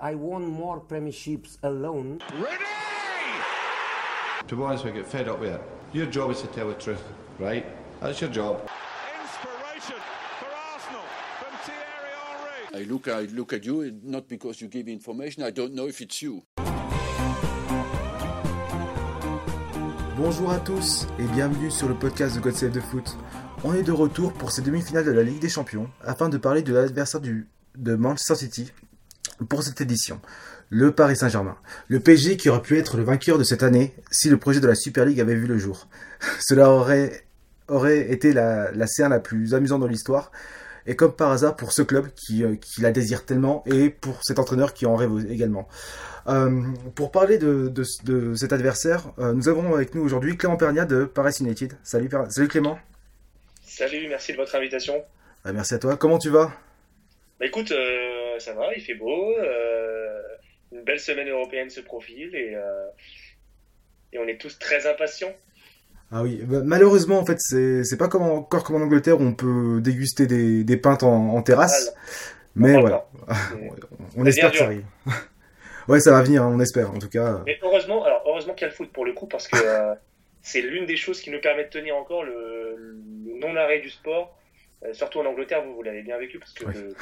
I won more premierships alone. Ready! To be honest, we get fed up with it. Your job is to tell the truth, right? That's your job. Inspiration for Arsenal from Thierry Henry. I look, I look at you, not because you give information. I don't know if it's you. Bonjour à tous et bienvenue sur le podcast de God Save the Foot. On est de retour pour ces demi-finales de la Ligue des Champions afin de parler de l'adversaire du, de Manchester City pour cette édition, le Paris Saint-Germain. Le PSG qui aurait pu être le vainqueur de cette année si le projet de la Super League avait vu le jour. Cela aurait, aurait été la, la scène la plus amusante de l'histoire et comme par hasard pour ce club qui, euh, qui la désire tellement et pour cet entraîneur qui en rêve également. Euh, pour parler de, de, de cet adversaire, euh, nous avons avec nous aujourd'hui Clément Pernia de Paris United. Salut, Salut Clément. Salut, merci de votre invitation. Euh, merci à toi. Comment tu vas? Bah écoute, ça va, il fait beau, euh, une belle semaine européenne se profile et, euh, et on est tous très impatients. Ah oui, bah, malheureusement en fait c'est pas comme en- encore comme en Angleterre où on peut déguster des, des pintes en, en terrasse, mais voilà, on espère que ça arrive. ouais, ça va venir, hein, on espère en tout cas. Mais heureusement, alors heureusement qu'il y a le foot pour le coup parce que euh, c'est l'une des choses qui nous permet de tenir encore le, le non-arrêt du sport, euh, surtout en Angleterre, vous, vous l'avez bien vécu parce que Ouais. le,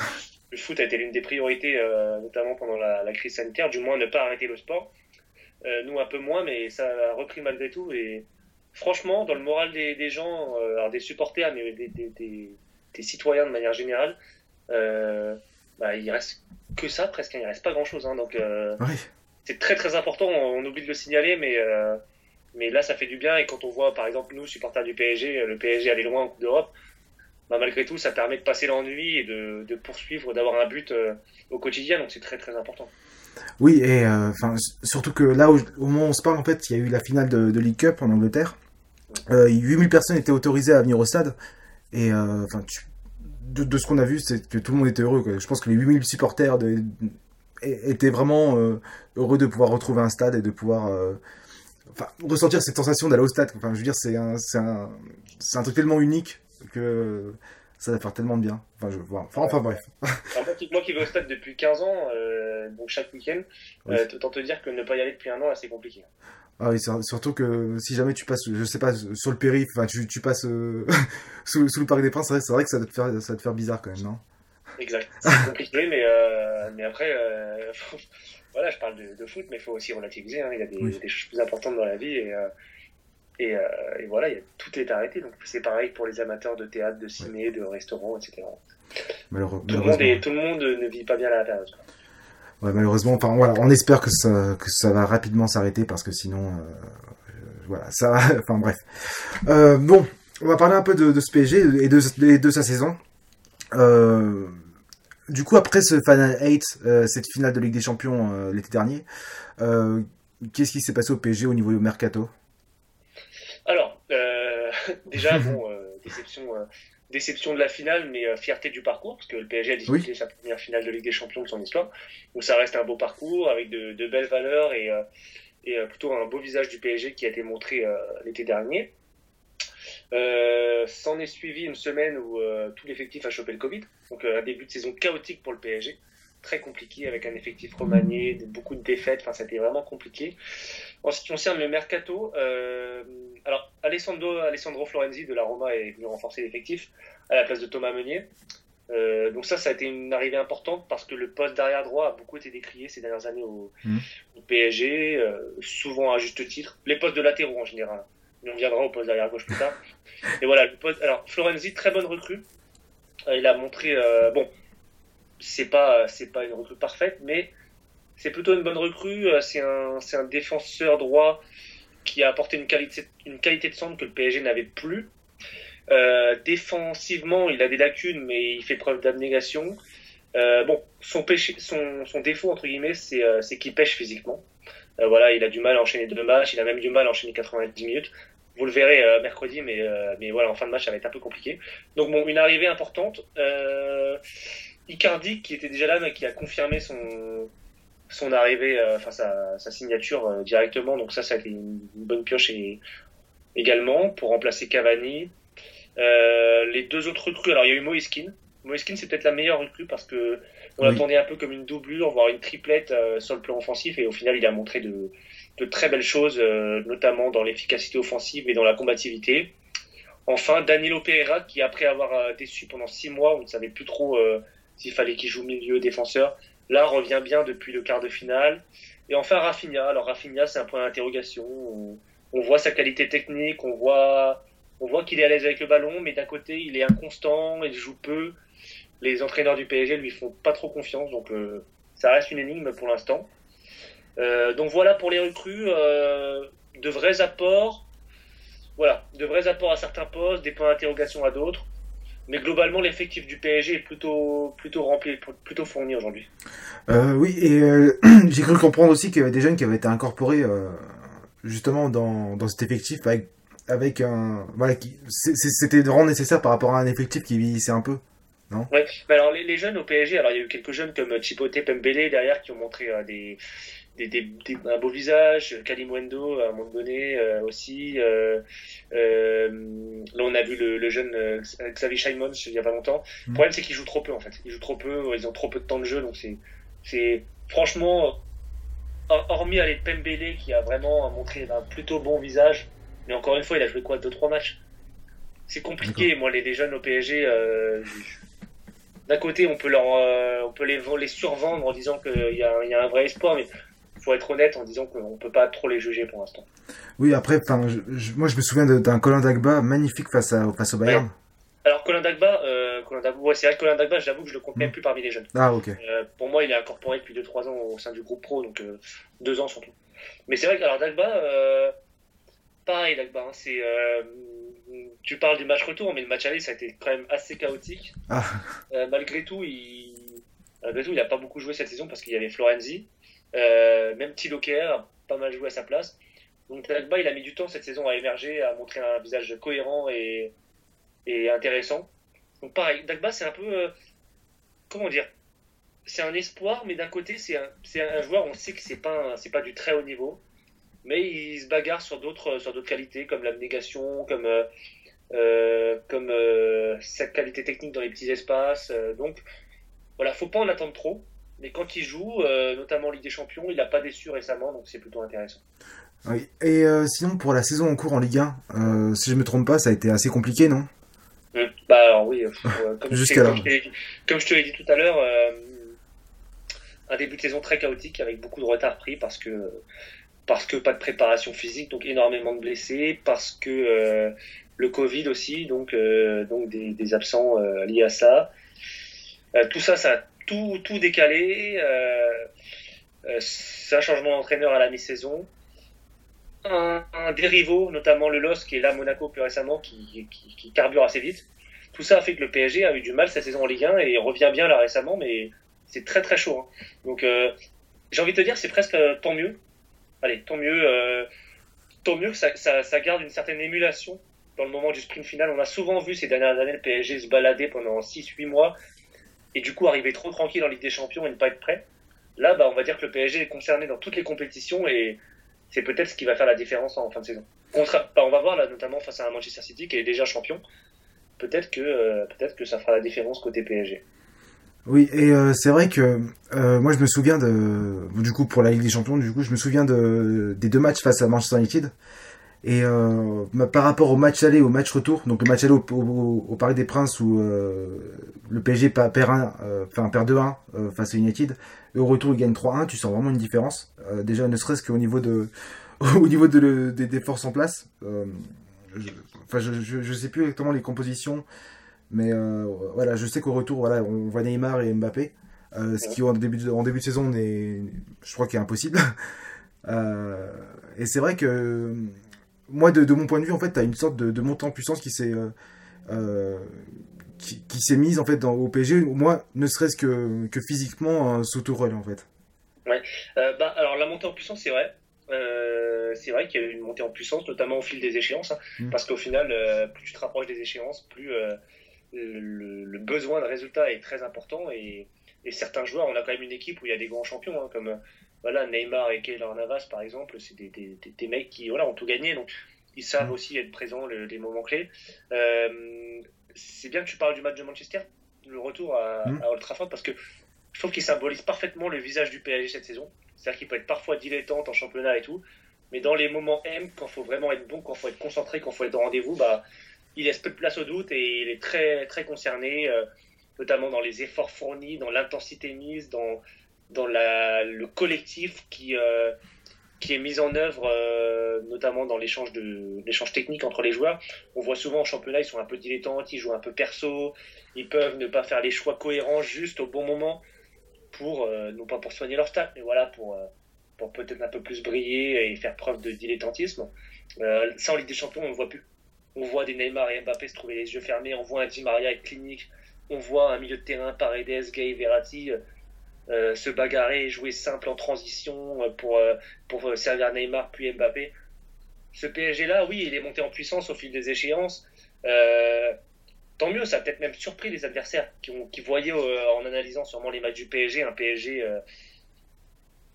le foot a été l'une des priorités, euh, notamment pendant la, la crise sanitaire, du moins ne pas arrêter le sport. Euh, nous un peu moins, mais ça a repris malgré tout et franchement, dans le moral des, des gens, euh, alors des supporters, mais des, des, des, citoyens de manière générale, euh, bah, il reste que ça presque, hein, il reste pas grand-chose. Hein, donc euh, Ouais. c'est très très important, on, on oublie de le signaler, mais, euh, mais là ça fait du bien. Et quand on voit par exemple nous, supporters du PSG, le PSG aller loin en Coupe d'Europe, bah, malgré tout ça permet de passer l'ennui et de, de poursuivre, d'avoir un but euh, au quotidien, donc c'est très très important. Oui, et euh, surtout que là, au, au moment où on se parle, en fait, il y a eu la finale de, de League Cup en Angleterre. Euh, 8000 personnes étaient autorisées à venir au stade. Et euh, enfin, de, de ce qu'on a vu, c'est que tout le monde était heureux. quoi. Je pense que les 8000 supporters de- étaient vraiment euh, heureux de pouvoir retrouver un stade et de pouvoir euh, ressentir cette sensation d'aller au stade. Enfin, je veux dire, c'est un, un, c'est un truc tellement unique que ça va faire tellement de bien. Enfin, je, voilà. enfin, enfin, bref. Alors, moi, qui, moi qui vais au stade depuis 15 ans, euh, donc chaque week-end, Oui. euh, autant te dire que ne pas y aller depuis un an, c'est compliqué. Ah oui, sur- surtout que si jamais tu passes, je sais pas, sur le périph, enfin tu, tu passes euh, sous, sous le Parc des Princes, c'est vrai, que ça doit, te faire, ça doit te faire bizarre quand même, non? Exact. C'est compliqué, mais, mais après, voilà, je parle de, de foot, mais il faut aussi relativiser. hein. Il y a des, Oui. des choses plus importantes dans la vie et, et, euh, et voilà, il y a, tout est arrêté. Donc c'est pareil pour les amateurs de théâtre, de ciné, de restaurants, etc. Malheureux- Tout le, monde est, tout le monde ne vit pas bien la période. Ouais, malheureusement, enfin voilà, on espère que ça, que ça va rapidement s'arrêter parce que sinon, euh, euh, voilà, ça, enfin bref. Euh, bon, on va parler un peu de, de ce PSG et de, et de sa saison. Euh, du coup, après ce Final 8, euh, cette finale de Ligue des Champions euh, l'été dernier, qu'est-ce qui s'est passé au PSG au niveau du mercato? déjà, bon, euh, déception, euh, déception de la finale, mais euh, fierté du parcours, parce que le PSG a disputé sa première finale de Ligue des Champions de son histoire. Donc ça reste un beau parcours avec de, de belles valeurs et, et plutôt un beau visage du PSG qui a été montré l'été dernier. S'en est suivi une semaine où tout l'effectif a chopé le Covid, donc un début de saison chaotique pour le PSG, très compliqué avec un effectif remanié, beaucoup de défaites, enfin c'était vraiment compliqué. En ce qui concerne le mercato, euh, alors Alessandro, Alessandro Florenzi de la Roma est venu renforcer l'effectif à la place de Thomas Meunier. Euh, donc ça, ça a été une arrivée importante parce que le poste d'arrière droit a beaucoup été décrié ces dernières années au, au PSG, euh, souvent à juste titre. Les postes de latéraux en général. Mais on viendra au poste d'arrière gauche plus tard. Et voilà, le poste, alors Florenzi, très bonne recrue. Euh, il a montré, euh, bon, c'est pas, c'est pas une recrue parfaite, mais c'est plutôt une bonne recrue. Euh, C'est un, un défenseur droit qui a apporté une qualité, une qualité de centre que le PSG n'avait plus. Euh, défensivement, il a des lacunes, mais il fait preuve d'abnégation. Euh, bon, son, son, son défaut, entre guillemets, c'est qu'il pêche physiquement. Voilà, il a du mal à enchaîner deux matchs, il a même du mal à enchaîner 90 minutes. Vous le verrez mercredi, mais, mais voilà, en fin de match, ça va être un peu compliqué. Donc bon, une arrivée importante. Icardi, qui était déjà là, mais qui a confirmé son, son arrivée, euh, enfin sa, sa signature euh, directement. Donc ça, ça a été une, une bonne pioche et, également pour remplacer Cavani. Euh, les deux autres recrues, alors il y a eu Moiskin, Moeskin, c'est peut-être la meilleure recrue parce que on Oui. l'attendait un peu comme une doublure, voire une triplette sur le plan offensif, et au final, il a montré de, de très belles choses, notamment dans l'efficacité offensive et dans la combativité. Enfin, Danilo Pereira, qui après avoir déçu pendant six mois, on ne savait plus trop s'il fallait qu'il joue milieu, défenseur, là revient bien depuis le quart de finale. Et enfin, Rafinha. Alors Rafinha, c'est un point d'interrogation. On, voit sa qualité technique, on voit, on voit qu'il est à l'aise avec le ballon, mais d'un côté, il est inconstant, il joue peu. Les entraîneurs du PSG lui font pas trop confiance, donc euh, ça reste une énigme pour l'instant. Euh, donc voilà pour les recrues, euh, de vrais apports, voilà, de vrais apports à certains postes, des points d'interrogation à d'autres. Mais globalement, l'effectif du PSG est plutôt, plutôt rempli, plutôt fourni aujourd'hui. Euh, oui, et euh, j'ai cru comprendre aussi qu'il y avait des jeunes qui avaient été incorporés euh, justement dans, dans cet effectif avec, avec un. Voilà, c'était vraiment nécessaire par rapport à un effectif qui vieillissait un peu. Ouais, mais alors les, les jeunes au PSG, alors il y a eu quelques jeunes comme Chipote Pembele derrière qui ont montré des, des, des, des- un beau visage, Kalimwendo à un moment donné euh, aussi. Euh, euh, là on a vu le, le jeune euh, Xavi Simons il y a pas longtemps. Le Mm. problème c'est qu'ils jouent trop peu en fait. Ils jouent trop peu, ils ont trop peu de temps de jeu, donc c'est franchement hor- hormis aller Pembele qui a vraiment montré un plutôt bon visage, mais encore une fois il a joué quoi deux trois matchs? C'est compliqué, moi les, les jeunes au PSG. D'un côté, on peut leur, on peut les, les survendre en disant qu'il y, a un- il y a un vrai espoir, mais faut être honnête en disant qu'on peut pas trop les juger pour l'instant. Oui, après, enfin, je- je- moi je me souviens d'un Colin Dagba magnifique face, à, face au Bayern. Alors Colin Dagba, euh, Colin Dagba, ouais, c'est vrai que Colin Dagba, j'avoue que je le compte même Mm. plus parmi les jeunes. Ah, ok. Euh, pour moi, il est incorporé depuis 2-3 ans au sein du groupe pro, donc 2 ans surtout. Mais c'est vrai que alors Dagba, euh, pareil Dagba, hein, c'est, euh, tu parles du match retour, mais le match aller, ça a été quand même assez chaotique. Ah. Euh, malgré tout, il, malgré tout, il a pas beaucoup joué cette saison parce qu'il y avait Florenzi, euh, même Thilo Kerr a pas mal joué à sa place. Donc Dagba, il a mis du temps cette saison à émerger, à montrer un visage cohérent et, intéressant. Donc pareil, Dagba, c'est un peu, euh, comment dire, c'est un espoir, mais d'un côté, c'est un, joueur, on sait que c'est pas, pas du très haut niveau, mais il se bagarre sur d'autres, qualités, comme l'abnégation, comme, euh, euh, comme sa qualité technique dans les petits espaces. donc, voilà, faut pas en attendre trop. Mais quand il joue, euh, notamment en Ligue des Champions, il n'a pas déçu récemment, donc c'est plutôt intéressant. Oui. Et euh, sinon, pour la saison en cours en Ligue 1, euh, si je me trompe pas, ça a été assez compliqué, non? Bah alors oui, comme, Jusqu'à comme je comme je te l'ai dit tout à l'heure, un début de saison très chaotique avec beaucoup de retard pris parce que parce que pas de préparation physique, donc énormément de blessés, parce que le Covid aussi, donc donc des, des absents liés à ça. Tout ça, ça a tout décalé. Euh, euh, un changement d'entraîneur à la mi-saison. Un, rivaux, notamment le LOS qui est là à Monaco plus récemment, qui, carbure assez vite. Tout ça a fait que le PSG a eu du mal cette saison en Ligue 1 et revient bien là récemment, mais c'est très très chaud. hein. Donc euh, j'ai envie de te dire, c'est presque tant mieux. Allez, tant mieux, tant mieux que ça, ça, ça garde une certaine émulation dans le moment du sprint final. On a souvent vu ces dernières années le PSG se balader pendant 6-8 mois et du coup arriver trop tranquille en Ligue des Champions et ne pas être prêt. Là, bah, on va dire que le PSG est concerné dans toutes les compétitions et c'est peut-être ce qui va faire la différence en fin de saison. Bah, on va voir là, notamment face à Manchester City qui est déjà champion. Peut-être que, euh, peut-être que ça fera la différence côté PSG. Oui, et euh, c'est vrai que euh, moi je me souviens de du coup pour la Ligue des Champions, du coup je me souviens de des deux matchs face à Manchester United et euh, par rapport au match aller au match retour, donc le match aller au, au, au Parc des Princes où euh, le PSG perd un, euh, perd 2-1 euh, face à United et au retour il gagne 3-1, tu sens vraiment une différence. Déjà ne serait-ce qu'au niveau de au niveau des, forces en place. Je, enfin je, sais plus exactement les compositions. Mais voilà, je sais qu'au retour, voilà, on voit Neymar et Mbappé, ce qui en début de, en début de saison je crois, qu'il est impossible. Et c'est vrai que moi, de, de mon point de vue, en fait, t'as une sorte de, de montée en puissance qui s'est euh, euh, qui, qui s'est mise en fait dans, au PSG. Moi, ne serait-ce que, que physiquement sous Tourelle, en fait. Euh, bah, alors la montée en puissance, c'est vrai. Euh, c'est vrai qu'il y a eu une montée en puissance, notamment au fil des échéances, hein, Mm. parce qu'au final, euh, plus tu te rapproches des échéances, plus euh, le, le besoin de résultat est très important. Et, et certains joueurs, on a quand même une équipe où il y a des grands champions, hein, comme voilà, Neymar et Keylor Navas, par exemple, c'est des, des, des, des mecs qui voilà, ont tout gagné, donc ils savent Mm. aussi être présents le- les moments clés. Euh, c'est bien que tu parles du match de Manchester, le retour à, Mm. à Old Trafford parce que je trouve qu'il symbolise parfaitement le visage du PSG cette saison. C'est-à-dire qu'il peut être parfois dilettante en championnat et tout, mais dans les moments M, quand il faut vraiment être bon, quand il faut être concentré, quand il faut être au rendez-vous, bah, il laisse peu de place au doute et il est très, très concerné, euh, notamment dans les efforts fournis, dans l'intensité mise, dans, dans le collectif qui, euh, qui est mis en œuvre, euh, notamment dans l'échange technique entre les joueurs. On voit souvent en championnat, ils sont un peu dilettantes, ils jouent un peu perso, ils peuvent ne pas faire les choix cohérents juste au bon moment pour, euh, non pas pour soigner leur stats, mais voilà, pour, pour peut-être un peu plus briller et faire preuve de dilettantisme. Ça, en Ligue des Champions, on ne voit plus. On voit des Neymar et Mbappé se trouver les yeux fermés, on voit un Di Maria être clinique, on voit un milieu de terrain, Paredes, Gay, Verratti, euh, se bagarrer, jouer simple en transition euh, pour, euh, pour servir Neymar puis Mbappé. Ce PSG-là, oui, il est monté en puissance au fil des échéances. Tant mieux, ça a peut-être même surpris les adversaires qui, qui voyaient en analysant sûrement les matchs du PSG, un PSG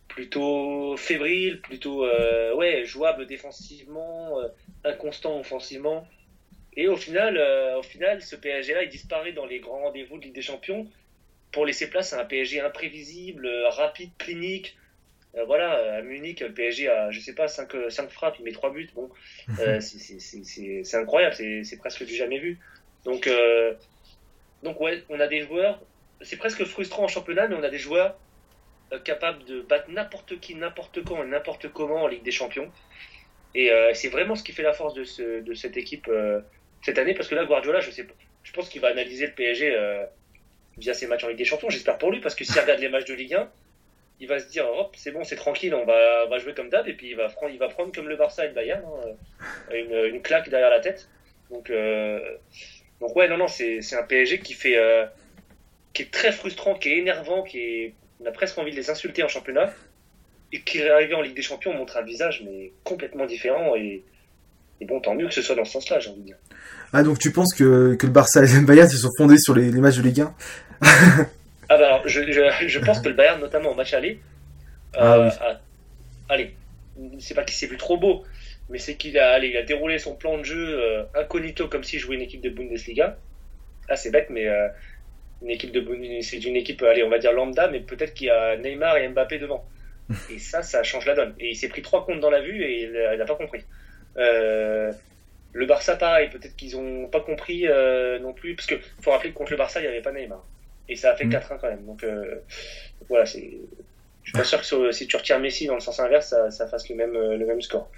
plutôt fébrile, plutôt ouais, jouable défensivement, inconstant offensivement. Et au final, au final, ce PSG-là, il disparaît dans les grands rendez-vous de Ligue des Champions pour laisser place à un PSG imprévisible, euh, rapide, clinique. Euh, voilà, à Munich, le PSG a, je sais pas, 5 cinq, frappes, il met 3 buts. Bon, euh, c'est- incroyable, c'est c'est presque du jamais vu. Donc, euh, donc ouais, on a des joueurs, c'est presque frustrant en championnat, mais on a des joueurs euh, capables de battre n'importe qui, n'importe quand et n'importe comment en Ligue des Champions. Et euh, c'est vraiment ce qui fait la force de, ce, de cette équipe euh, cette année, parce que là, Guardiola, je sais pas, je pense qu'il va analyser le PSG euh, via ses matchs en Ligue des Champions. J'espère pour lui, parce que s'il regarde les matchs de Ligue 1, il va se dire, hop, c'est bon, c'est tranquille, on va, va jouer comme d'hab, et puis il va prendre, il va prendre comme le Barça et le Bayern, hein, une, une claque derrière la tête. Donc, euh, donc ouais, non, non, c'est c'est un PSG qui fait, euh, qui est très frustrant, qui est énervant, qui est, a presque envie de les insulter en championnat, et qui est arrivé en Ligue des Champions montre un visage mais complètement différent et bon, tant mieux que ce soit dans ce sens-là, j'ai envie de dire. Ah, donc tu penses que, que le Barça et le Bayern se sont fondés sur les, les matchs de Ligue 1 Ah bah alors, je, je, je pense que le Bayern, notamment au match aller, Ah euh, oui. a- allez, c'est pas qu'il s'est vu trop beau, mais c'est qu'il a, allez, il a déroulé son plan de jeu euh, incognito comme s'il jouait une équipe de Bundesliga. Ah, c'est bête, mais euh, une équipe de c'est une équipe, allez, on va dire lambda, mais peut-être qu'il y a Neymar et Mbappé devant. Et ça, ça change la donne. Et il s'est pris trois comptes dans la vue et il, a- il a pas compris. Euh, le Barça, pareil, peut-être qu'ils ont pas compris euh, non plus, parce que faut rappeler que contre le Barça, il n'y avait pas Neymar. Et ça a fait Mm. 4-1 quand même. Donc euh, voilà, c'est. Je suis pas sûr que sur- si tu retires Messi dans le sens inverse, ça, ça fasse le même, euh, le même score.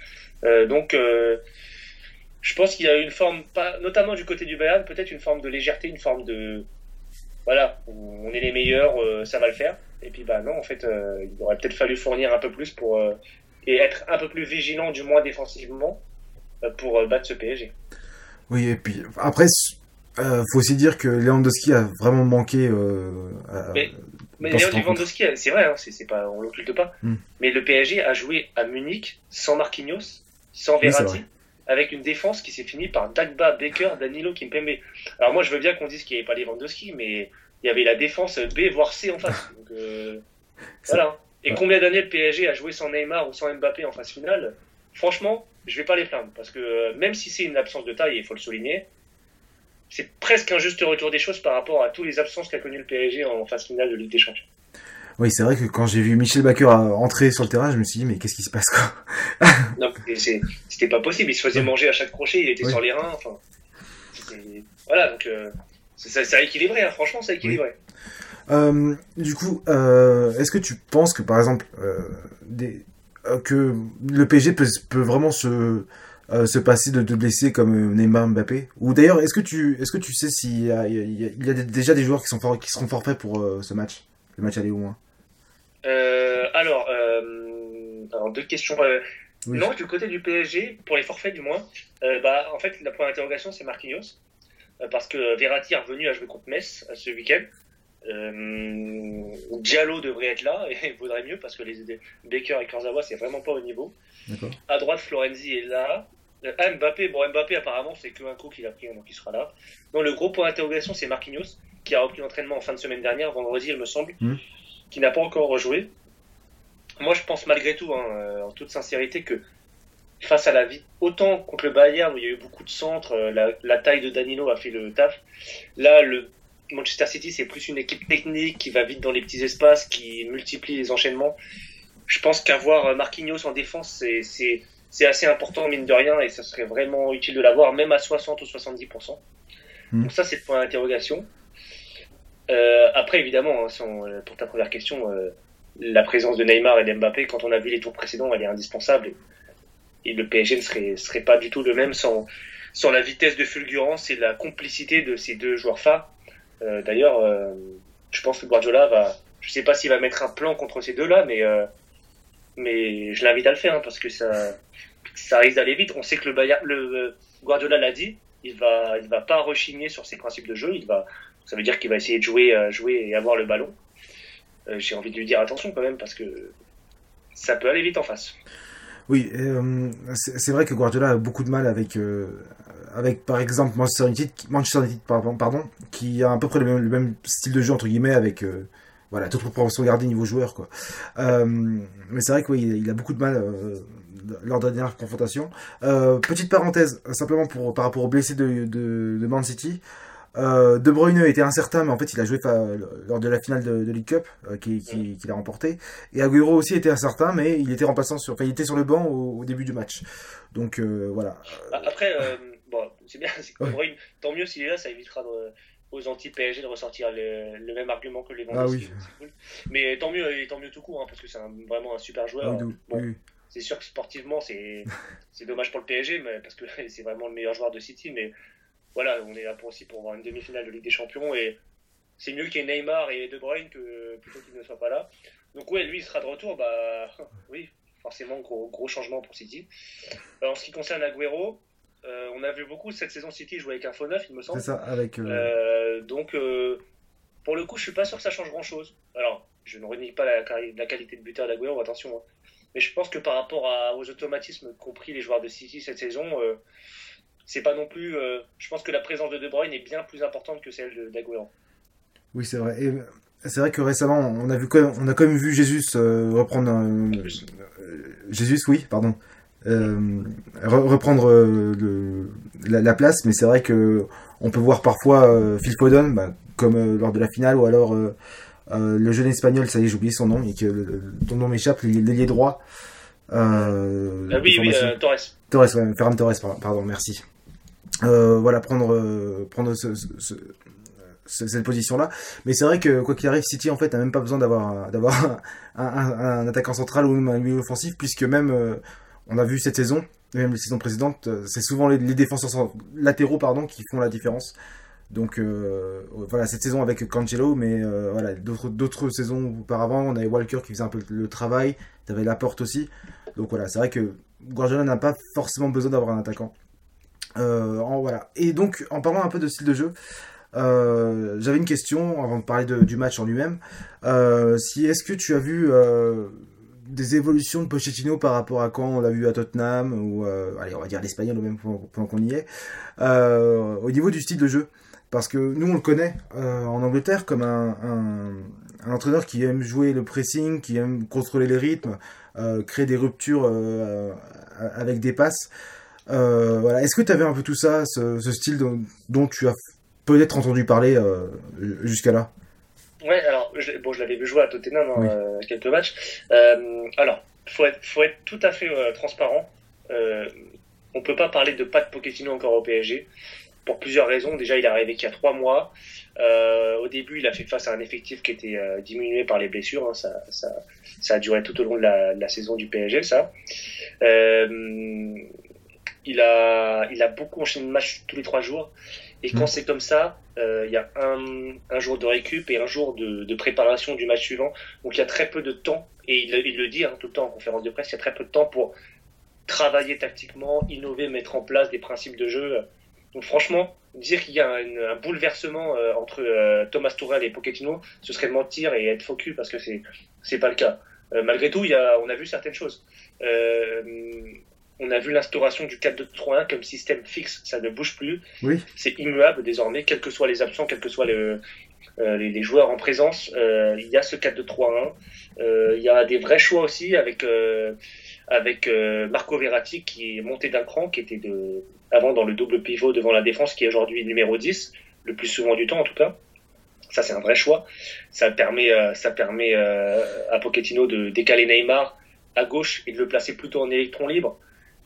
Donc, je pense qu'il y a une forme, pas, notamment du côté du Bayern, peut-être une forme de légèreté, une forme de. Voilà, on est les meilleurs, euh, ça va le faire. Et puis, bah non, en fait, euh, il aurait peut-être fallu fournir un peu plus pour. euh, et être un peu plus vigilant, du moins défensivement, pour euh, battre ce PSG. Oui, et puis après, euh, faut aussi dire que Lewandowski a vraiment manqué. Euh, à- Mais- Lewandowski, c'est vrai, hein, c'est pas, on l'occulte pas. Hmm. Mais le PSG a joué à Munich sans Marquinhos, sans Verratti, avec une défense qui s'est finie par Dagba, Baker, Danilo, Kimpembe. Alors moi, je veux bien qu'on dise qu'il n'y avait pas Lewandowski, mais il y avait la défense B voire C en face. Donc, euh, voilà. Et Ouais. combien d'années le PSG a joué sans Neymar ou sans Mbappé en phase finale? Franchement, je vais pas les plaindre parce que euh, même si c'est une absence de taille, il faut le souligner, c'est presque un juste retour des choses par rapport à toutes les absences qu'a connu le PSG en phase finale de Ligue des Champions. Oui, c'est vrai que quand j'ai vu Michel Baker entrer sur le terrain, je me suis dit, mais qu'est-ce qui se passe quoi Non, c'était pas possible. Il se faisait manger à chaque crochet, il était Oui. sur les reins. Enfin, voilà, donc euh, c'est ça, équilibré. hein. Franchement, ça a équilibré. Euh, du coup, euh, est-ce que tu penses que par exemple, euh, des, euh, que le PSG peut, peut vraiment se, euh, se passer de, de blessés comme euh, Neymar, Mbappé Ou d'ailleurs, est-ce que tu, est-ce que tu sais s'il y a, il y a, il y a déjà des joueurs qui sont for- qui seront forfaits pour euh, ce match, le match aller au moins Euh, alors, euh, alors, deux questions. Euh, Oui. Non, du côté du PSG, pour les forfaits du moins, euh, bah, en fait, la première interrogation, c'est Marquinhos. Euh, parce que Verratti est revenu à jouer contre Metz euh, ce week-end. Euh, Diallo devrait être là, et il vaudrait mieux parce que les Baker et Kurzawa, c'est vraiment pas au niveau. À droite, Florenzi est là. Euh, ah, Mbappé, bon, Mbappé, apparemment, c'est qu'un coup qu'il a pris, donc il sera là. Non, le gros point d'interrogation, c'est Marquinhos, qui a repris l'entraînement en fin de semaine dernière, vendredi, il me semble, Mhm. qui n'a pas encore rejoué. Moi, je pense malgré tout, hein, euh, en toute sincérité, que face à la vie, autant contre le Bayern où il y a eu beaucoup de centres, euh, la, la taille de Danilo a fait le taf. Là, le, Manchester City, c'est plus une équipe technique qui va vite dans les petits espaces, qui multiplie les enchaînements. Je pense qu'avoir Marquinhos en défense, c'est assez important, mine de rien, et ça serait vraiment utile de l'avoir, même à 60 ou 70%. Hmm. Donc ça, c'est le point d'interrogation. Euh, après, évidemment, hein, euh, pour ta première question, euh, la présence de Neymar et d'Mbappé, quand on a vu les tours précédents, elle est indispensable. Et, le PSG ne serait, serait pas du tout le même sans, sans la vitesse de fulgurance et la complicité de ces deux joueurs phares. D'ailleurs, je pense que Guardiola va, je sais pas s'il va mettre un plan contre ces deux-là, mais mais je l'invite à le faire hein, parce que ça, ça risque d'aller vite. On sait que le, Guardiola l'a dit, il va, il va pas rechigner sur ses principes de jeu. Il va, ça veut dire qu'il va essayer de jouer, euh, jouer et avoir le ballon. Euh, j'ai envie de lui dire attention quand même parce que ça peut aller vite en face. Oui, euh, c'est vrai que Guardiola a beaucoup de mal avec, avec par exemple Manchester United, Manchester United pardon, qui a à peu près le même, le même style de jeu entre guillemets avec voilà, toute proportion gardée niveau joueur, quoi. Euh, mais c'est vrai qu'il il a beaucoup de mal euh, lors de la dernière confrontation. Euh, petite parenthèse, simplement pour, par rapport au blessé de, de, Man City. Euh, de Bruyne était incertain, mais en fait, il a joué lors de la finale de, de League Cup qu'il qui, qui a remporté. Et Agüero aussi était incertain, mais il était remplaçant sur, il était sur le banc au, début du match. Donc voilà. Après, c'est bien, c'est que Bruyne, tant mieux s'il est là, ça évitera de aux anti-PSG de ressortir le, le, même argument que les Ah oui. Mais tant mieux, tant mieux tout court, hein, parce que c'est vraiment un super joueur. bon, C'est sûr que sportivement, c'est dommage pour le PSG, mais, parce que c'est vraiment le meilleur joueur de City. Mais voilà, on est là pour aussi pour voir une demi-finale de Ligue des Champions. Et c'est mieux qu'il y ait Neymar et De Bruyne que plutôt qu'il ne soit pas là. Donc ouais, lui, il sera de retour. Bah oui, forcément, gros, gros changement pour City. en ce qui concerne Agüero, euh, on a vu beaucoup cette saison City jouer avec un faux neuf, il me semble. C'est ça, avec. Euh, euh, donc, pour le coup, je suis pas sûr que ça change grand chose. Alors, je ne renie pas la, qualité de buteur d'Aguero, attention. Hein. Mais je pense que par rapport aux automatismes qu'ont pris les joueurs de City cette saison, c'est pas non plus. je pense que la présence de De Bruyne est bien plus importante que celle d'Aguero. Oui, c'est vrai. Et c'est vrai que récemment, on a vu quand même, on a quand même vu Jésus reprendre un, Jésus, oui, pardon, euh, reprendre euh, la, place, mais c'est vrai que on peut voir parfois euh, Phil Foden, bah, comme lors de la finale, ou alors le jeune espagnol, ça y est, j'ai oublié son nom, et que ton nom m'échappe, l'ailier droit. ah oui, oui, Torres. Torres, Ferran Torres, pardon, merci. voilà, prendre, prendre cette position-là. Mais c'est vrai que quoi qu'il arrive, City en fait n'a même pas besoin d'avoir d'avoir un, un, attaquant central ou même un milieu offensif, puisque même on a vu cette saison, même les saisons précédentes, euh, c'est souvent les, défenseurs latéraux pardon, qui font la différence. Donc euh, voilà, cette saison avec Cancelo, mais euh, voilà, d'autres saisons auparavant, on avait Walker qui faisait un peu le travail, tu avais Laporte aussi. Donc voilà, c'est vrai que Guardiola n'a pas forcément besoin d'avoir un attaquant. Et donc, en parlant un peu de style de jeu, j'avais une question avant de parler du match en lui-même. si est-ce que tu as vu des évolutions de Pochettino par rapport à quand on l'a vu à Tottenham ou euh, allez on va dire l'espagnol au même point qu'on y est euh, au niveau du style de jeu. Parce que nous on le connaît euh, en Angleterre comme un, un, entraîneur qui aime jouer le pressing qui aime contrôler les rythmes créer des ruptures avec des passes. Voilà. Est-ce que tu avais un peu tout ça ce, style dont, dont, tu as peut-être entendu parler jusqu'à là? Ouais, alors, je, bon, je l'avais vu jouer à Tottenham hein, euh, quelques matchs. Euh, alors, faut être, faut être tout à fait euh, transparent. Euh, on peut pas parler de pas de Pochettino encore au PSG pour plusieurs raisons. Déjà, il est arrivé qu'il y a trois mois. Euh, au début, il a fait face à un effectif qui était euh, diminué par les blessures. Hein. Ça, ça, ça, a duré tout au long de la, la saison du PSG, ça. Euh, il a, il a beaucoup enchaîné de matchs tous les trois jours. Et quand mm. c'est comme ça, euh, il y a un, un, jour de récup et un jour de, de, préparation du match suivant. Donc il y a très peu de temps, et il, il le dit hein, tout le temps en conférence de presse, il y a très peu de temps pour travailler tactiquement, innover, mettre en place des principes de jeu. Donc franchement, dire qu'il y a un, un bouleversement euh, entre euh, Thomas Tourelle et Pochettino, ce serait mentir et être focus parce que c'est c'est pas le cas. Euh, malgré tout, il y a, on a vu certaines choses. Euh, on a vu l'instauration du 4-2-3-1 comme système fixe, ça ne bouge plus. Oui. C'est immuable désormais, quels que soient les absents, quels que soient euh, les, les, joueurs en présence. Euh, il y a ce 4-2-3-1. Euh, il y a des vrais choix aussi avec avec Marco Verratti qui est monté d'un cran, qui était de, avant dans le double pivot devant la défense, qui est aujourd'hui numéro 10, le plus souvent du temps en tout cas. Ça, c'est un vrai choix. Ça permet, euh, ça permet euh, à Pochettino de décaler Neymar à gauche et de le placer plutôt en électron libre.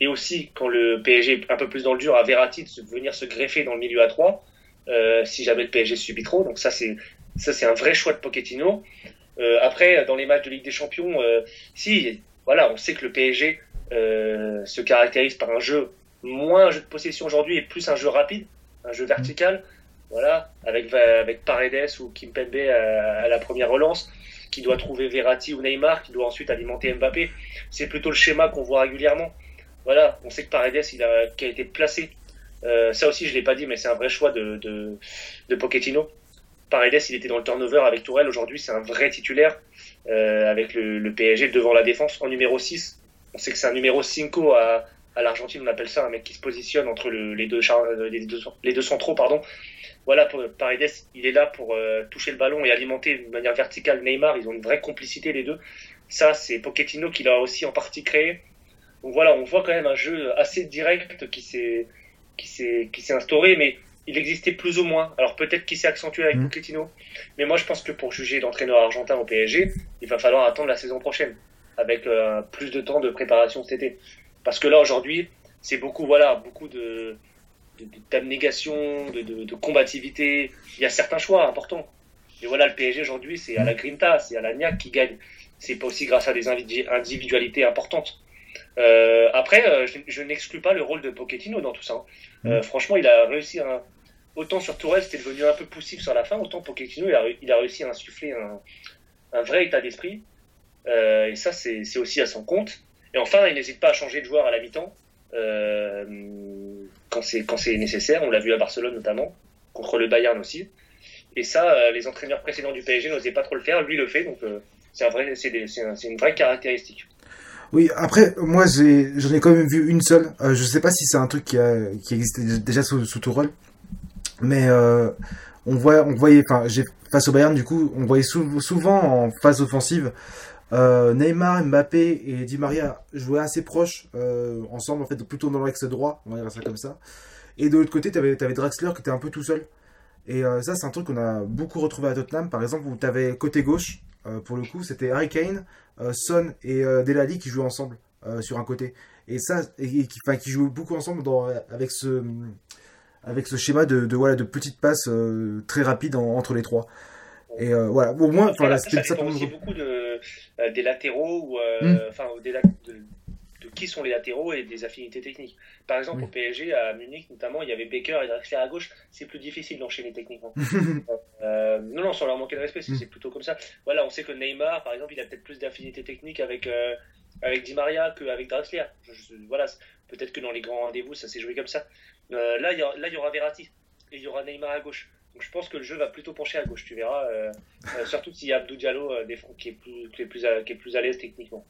Et aussi, quand le PSG est un peu plus dans le dur, à Verratti de venir se greffer dans le milieu à 3, euh, si jamais le PSG subit trop. Donc ça, c'est ça, c'est un vrai choix de Pochettino. Euh, après, dans les matchs de Ligue des Champions, euh, si, voilà, on sait que le PSG euh, se caractérise par un jeu moins un jeu de possession aujourd'hui et plus un jeu rapide, un jeu vertical. Voilà, avec avec Paredes ou Kimpembe à, à la première relance, qui doit trouver Verratti ou Neymar, qui doit ensuite alimenter Mbappé. C'est plutôt le schéma qu'on voit régulièrement. Voilà, on sait que Paredes, il a, qui a été placé. Euh, ça aussi, je l'ai pas dit, mais c'est un vrai choix de, de, de Pochettino. Paredes, il était dans le turnover avec Tourelle. Aujourd'hui, c'est un vrai titulaire euh, avec le, le, PSG devant la défense en numéro 6. On sait que c'est un numéro 5 à, à l'Argentine, on appelle ça un mec qui se positionne entre le, les, deux, les, deux, les centraux. Pardon. Voilà, pour, Paredes, il est là pour euh, toucher le ballon et alimenter de manière verticale Neymar. Ils ont une vraie complicité, les deux. Ça, c'est Pochettino qui l'a aussi en partie créé. Donc voilà, on voit quand même un jeu assez direct qui s'est qui s'est qui s'est instauré, mais il existait plus ou moins. Alors peut-être qu'il s'est accentué avec mmh. Pochettino, mais moi je pense que pour juger l'entraîneur argentin au PSG, il va falloir attendre la saison prochaine avec euh, plus de temps de préparation cet été. Parce que là aujourd'hui, c'est beaucoup voilà beaucoup de d'abnégation, de, de, de, combativité. Il y a certains choix importants. Et voilà, le PSG aujourd'hui, c'est à la Grinta, c'est à la Niac qui gagne. C'est pas aussi grâce à des individualités importantes. Euh, après, euh, je, je n'exclus pas le rôle de Pochettino dans tout ça. Hein. Euh, mmh. franchement, il a réussi à. Autant sur Tourelle, c'était devenu un peu poussif sur la fin, autant Pochettino, il a, il a réussi à insuffler un, un vrai état d'esprit. Euh, et ça, c'est aussi à son compte. Et enfin, il n'hésite pas à changer de joueur à la mi-temps euh, quand c'est nécessaire. On l'a vu à Barcelone notamment, contre le Bayern aussi. Et ça, les entraîneurs précédents du PSG n'osaient pas trop le faire. Lui le fait, donc c'est un vrai, c'est un, une vraie caractéristique. Oui, après, moi, j'en ai, quand même vu une seule. Euh, je sais pas si c'est un truc qui, a, qui existait déjà sous, sous Tourelle. Mais euh, on, voit, on voyait, enfin, face au Bayern, du coup, on voyait sou, souvent en phase offensive euh, Neymar, Mbappé et Di Maria jouaient assez proches euh, ensemble, en fait, plutôt dans l'axe droit, on va dire ça comme ça. Et de l'autre côté, tu avais, avais, Draxler qui était un peu tout seul. Et ça, c'est un truc qu'on a beaucoup retrouvé à Tottenham, par exemple, où tu avais côté gauche, pour le coup, c'était Harry Kane, euh, Son et euh, Delali qui jouaient ensemble sur un côté. Et ça, et, et qui, qui jouent beaucoup ensemble dans, avec ce avec ce schéma de, de, voilà, de petites passes euh, très rapides en, entre les trois. Et euh, voilà, au moins, enfin, ça, ça dépend aussi beaucoup de, euh, des latéraux ou euh, enfin mm. des, de, de, qui sont les latéraux et des affinités techniques. Par exemple, oui. au PSG, à Munich notamment, il y avait Baker et Draxler à gauche. C'est plus difficile d'enchaîner techniquement. euh, non, non, sans leur manquer de respect, c'est mm. plutôt comme ça. Voilà, on sait que Neymar, par exemple, il a peut-être plus d'affinité technique avec avec Di Maria qu'avec Draxler. Je, je, voilà, peut-être que dans les grands rendez-vous, ça s'est joué comme ça. Euh, là, il y, là, il y aura Verratti et il y aura Neymar à gauche. Donc je pense que le jeu va plutôt pencher à gauche, tu verras. Euh, euh, surtout s'il y a Abdou Diallo euh, qui, est plus, qui, est plus à, qui est plus à l'aise techniquement.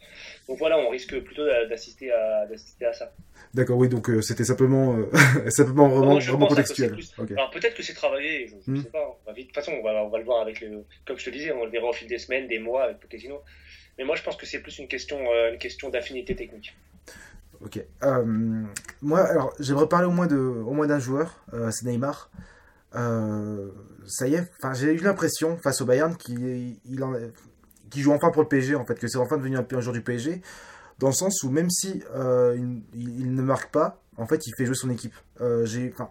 Donc voilà, on risque plutôt d'assister à, à ça. D'accord, oui, donc c'était simplement, simplement vraiment, vraiment contextuel. Plus... Okay. Alors peut-être que c'est travaillé, je, ne mm. sais pas. On va vite... De toute façon, on va, on va le voir avec le. Comme je te disais, on le verra au fil des semaines, des mois avec Pochettino. Mais moi, je pense que c'est plus une question, une question d'affinité technique. Ok. Moi, alors, j'aimerais parler au moins de, au moins d'un joueur, c'est Neymar. Euh, ça y est, enfin, j'ai eu l'impression face au Bayern qu'il joue enfin pour le PSG, en fait, que c'est enfin devenu un, un joueur du PSG, dans le sens où même si il, il, ne marque pas, en fait, il fait jouer son équipe. j'ai, enfin,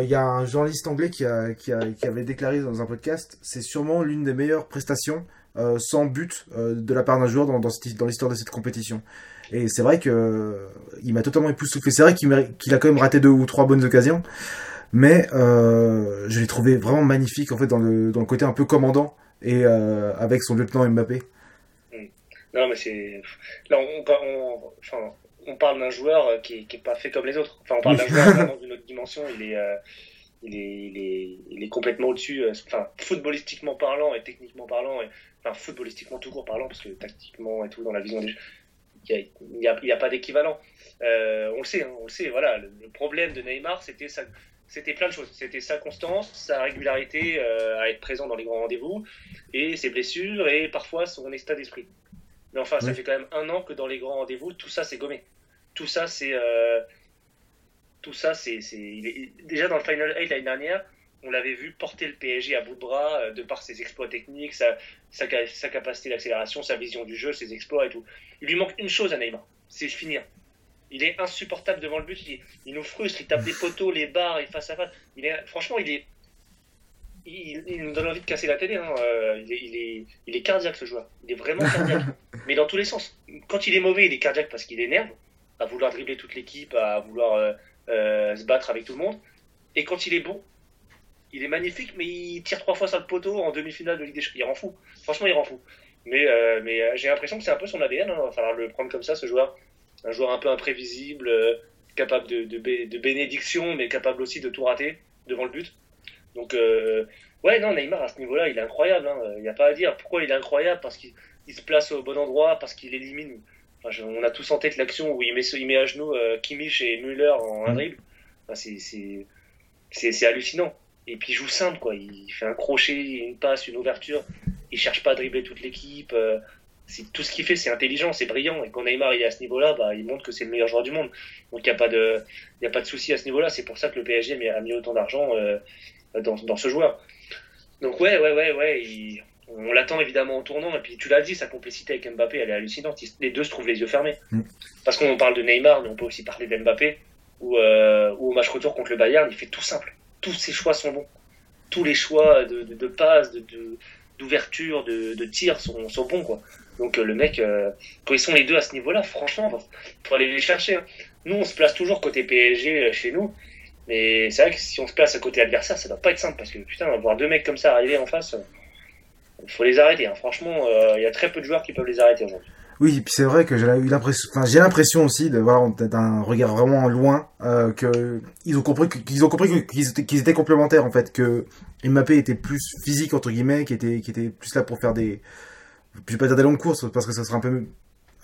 il y a un journaliste anglais qui, avait déclaré dans un podcast, c'est sûrement l'une des meilleures prestations euh, sans but euh, de la part d'un joueur dans, l'histoire de cette compétition. Et c'est vrai que euh, il m'a totalement époustouflé. C'est vrai qu'il qu a quand même raté deux ou trois bonnes occasions, mais euh, je l'ai trouvé vraiment magnifique en fait dans le, dans le côté un peu commandant et euh, avec son lieutenant Mbappé. Non mais c'est là on, on, enfin, on parle d'un joueur qui, qui est pas fait comme les autres. Enfin on parle d'un joueur vraiment d'une autre dimension. Il est euh, il est, il est, il est complètement au-dessus, enfin, footballistiquement parlant et techniquement parlant, et, enfin, footballistiquement tout court parlant, parce que tactiquement et tout, dans la vision des jeux, il n'y a, a, a, pas d'équivalent. Euh, on le sait, hein, on le sait. Voilà, le, le problème de Neymar, c'était ça. C'était plein de choses. C'était sa constance, sa régularité euh, à être présent dans les grands rendez-vous, et ses blessures, et parfois son état d'esprit. Mais enfin, oui. ça fait quand même un an que dans les grands rendez-vous, tout ça c'est gommé. Tout ça c'est, euh, tout ça c'est, déjà dans le Final 8 l'année dernière, on l'avait vu porter le PSG à bout de bras euh, de par ses exploits techniques, sa, sa, sa capacité d'accélération, sa vision du jeu, ses exploits et tout. Il lui manque une chose à Neymar, c'est finir. Il est insupportable devant le but, il, il nous frustre, il tape les poteaux, les barres, il face à face. Il est, franchement, il est, il, il nous donne envie de casser la télé. hein. Euh, il, est, il, est, il est cardiaque ce joueur. Il est vraiment cardiaque. Mais dans tous les sens. Quand il est mauvais, il est cardiaque parce qu'il énerve, à vouloir dribbler toute l'équipe, à vouloir euh, euh, se battre avec tout le monde. Et quand il est bon, il est magnifique, mais il tire trois fois sur le poteau en demi-finale de Ligue des Champions. Il rend fou. Franchement, il rend fou. Mais, mais j'ai l'impression que c'est un peu son ADN. Hein. Il va falloir le prendre comme ça, ce joueur. Un joueur un peu imprévisible, euh, capable de, de, bé- de bénédiction, mais capable aussi de tout rater devant le but. Donc, euh, ouais, non, Neymar, à ce niveau-là, il est incroyable. hein. Il n'y a pas à dire. Pourquoi il est incroyable Parce qu'il il se place au bon endroit, parce qu'il élimine. Enfin, je- on a tous en tête l'action où il met, il met à genoux euh, Kimmich et Müller en un Mm. dribble. Enfin, c'est- hallucinant. Et puis il joue simple, quoi. Il fait un crochet, une passe, une ouverture. Il cherche pas à dribbler toute l'équipe. Tout ce qu'il fait, c'est intelligent, c'est brillant. Et quand Neymar il est à ce niveau-là, bah, il montre que c'est le meilleur joueur du monde. Donc il n'y a pas de, il a pas de souci à ce niveau-là. C'est pour ça que le PSG a mis autant d'argent euh, dans, dans ce joueur. Donc ouais, ouais, ouais, ouais. il- on l'attend évidemment au tournant. Et puis tu l'as dit, sa complicité avec Mbappé, elle est hallucinante. Les deux se trouvent les yeux fermés. Mm. Parce qu'on parle de Neymar, mais on peut aussi parler d'Mbappé. Où, euh, au match retour contre le Bayern, il fait tout simple. Tous ses choix sont bons. Tous les choix de, de, de- d'ouverture, de, de tir sont, sont bons, quoi. Donc euh, le mec, euh, quand ils sont les deux à ce niveau-là, franchement, faut, faut aller les chercher. hein. Nous, on se place toujours côté PSG euh, chez nous, mais c'est vrai que si on se place à côté adversaire, ça doit pas être simple parce que putain, voir deux mecs comme ça arriver en face, il faut les arrêter. hein. Franchement, il y a très peu de joueurs qui peuvent les arrêter aujourd'hui. Oui, puis c'est vrai que j'ai l'impression, l'impression aussi de voilà d'un regard vraiment loin ils ont compris qu'ils ont compris qu'ils étaient, complémentaires en fait, que Mbappé était plus physique entre guillemets, qui était plus là pour faire des, je vais pas dire des longues courses parce que ça serait un peu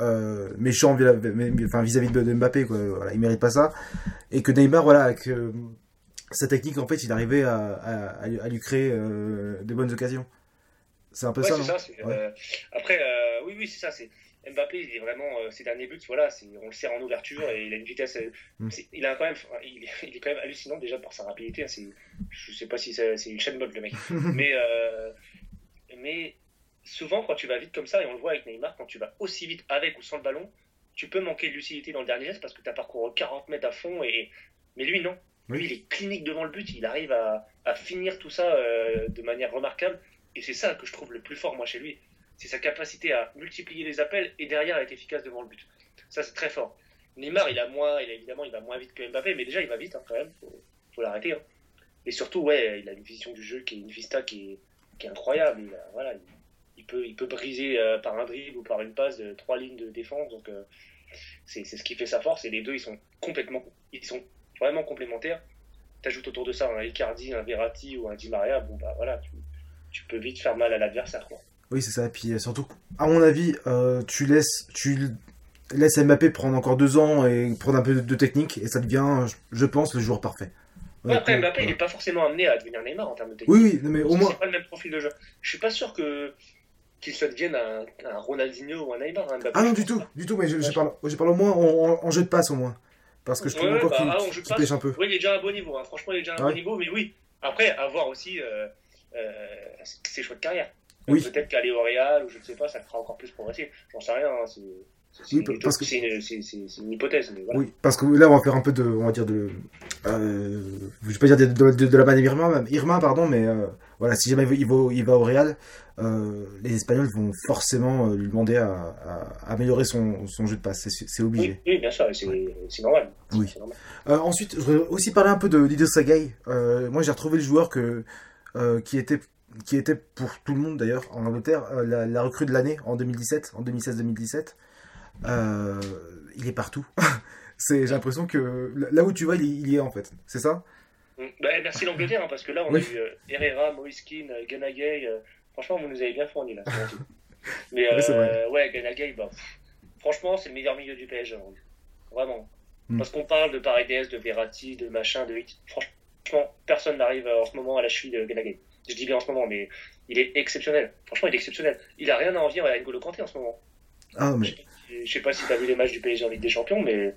euh, méchant vis-à-vis de, de Mbappé quoi, voilà, il mérite pas ça, et que Neymar voilà que sa technique en fait il arrivait à, à, à lui- créer euh, de bonnes occasions. C'est un peu Ouais, ça, non ça. c'est, Ouais. euh, après, euh, oui, oui, c'est ça. C'est Mbappé, il est vraiment euh, ses derniers buts. Voilà, on le sert en ouverture et il a une vitesse. euh, Mm. Il a quand même, il, est- il est quand même hallucinant déjà pour sa rapidité. hein, je sais pas si c'est, c'est une chaîne mode le mec, mais euh, mais souvent quand tu vas vite comme ça et on le voit avec Neymar, quand tu vas aussi vite avec ou sans le ballon, tu peux manquer de lucidité dans le dernier geste parce que tu as parcouru 40 mètres à fond et mais lui non. Lui, il est clinique devant le but, il arrive à, à finir tout ça euh, de manière remarquable. Et c'est ça que je trouve le plus fort, moi, chez lui. C'est sa capacité à multiplier les appels et derrière à être efficace devant le but. Ça, c'est très fort. Neymar, il a moins, il a, évidemment, il va moins vite que Mbappé, mais déjà, il va vite, hein, quand même. Faut, faut l'arrêter. hein. Et surtout, ouais, il a une vision du jeu qui est une vista qui est, qui est incroyable. Il, a- voilà, il, il peut, il peut briser euh, par un dribble ou par une passe de trois lignes de défense. Donc, euh, c'est ce qui fait sa force. Et les deux, ils sont complètement, ils sont vraiment complémentaires. T'ajoutes autour de ça un Icardi, un Verratti ou un Di Maria, bon bah voilà, tu, tu peux vite faire mal à l'adversaire. quoi. Oui, c'est ça. Et puis euh, surtout, à mon avis, euh, tu laisses, tu laisses Mbappé prendre encore deux ans et prendre un peu de, technique et ça devient, je, pense, le joueur parfait. Ouais, après, Mbappé, il n'est pas forcément amené à devenir Neymar en termes de technique. Oui, mais au moins, C'est pas le même profil de jeu. Je suis pas sûr que qu'il se devienne un, un Ronaldinho ou un Neymar. hein, ah non, du tout, du tout. Mais je, je parle, je parle au moins en, en- en jeu de passe au moins, parce que je trouve Ouais, encore bah, qu'il ah, pêche un peu. Oui, il est déjà à un bon niveau. hein. Franchement, il est déjà à un Ouais. bon niveau, mais oui. Après, à voir aussi euh, euh, ses choix de carrière. Oui. Peut-être qu'aller au Real ou je ne sais pas, ça le fera encore plus progresser. J'en sais rien. hein, Oui, parce que- c'est une- hypothèse. Mais voilà. Oui, parce que là, on va faire un peu de, on va dire de, euh, je vais pas dire de, de, de, de la manne Irma, Irma, pardon, mais euh, voilà, si jamais il va, il va au Real, euh, les Espagnols vont forcément euh, lui demander à, à améliorer son, son jeu de passe, c'est- obligé. Oui, oui, bien sûr, c'est normal. Oui. Normal. Ensuite, je voudrais aussi parler un peu de Gueye. Euh, moi, j'ai retrouvé le joueur que, qui, était, qui était pour tout le monde d'ailleurs en Angleterre la, la recrue de l'année en 2017, en 2016-2017. Euh, il est partout. C'est, j'ai l'impression que là où tu vas, il, y- il y est en fait. C'est ça? Mm. Bah, merci l'Angleterre, hein, parce que là, on Oui. a eu euh, Herrera, Moiskin, euh, Gana Gay. euh, franchement, vous nous avez bien fourni là. Mais Oui, ouais, Gana Gay, bah, pff, franchement, c'est le meilleur milieu du PSG. aujourd'hui. Vraiment. Mm. Parce qu'on parle de Paredes, de Verratti, de machin, de Hit. Franchement, personne n'arrive en ce moment à la cheville de Gana Gay. Je dis bien en ce moment, mais il est exceptionnel. Franchement, il est exceptionnel. Il a rien à envier à N'Golo Kanté en ce moment. Ah, mais. Je sais pas si tu as vu les matchs du PSG en Ligue des Champions, mais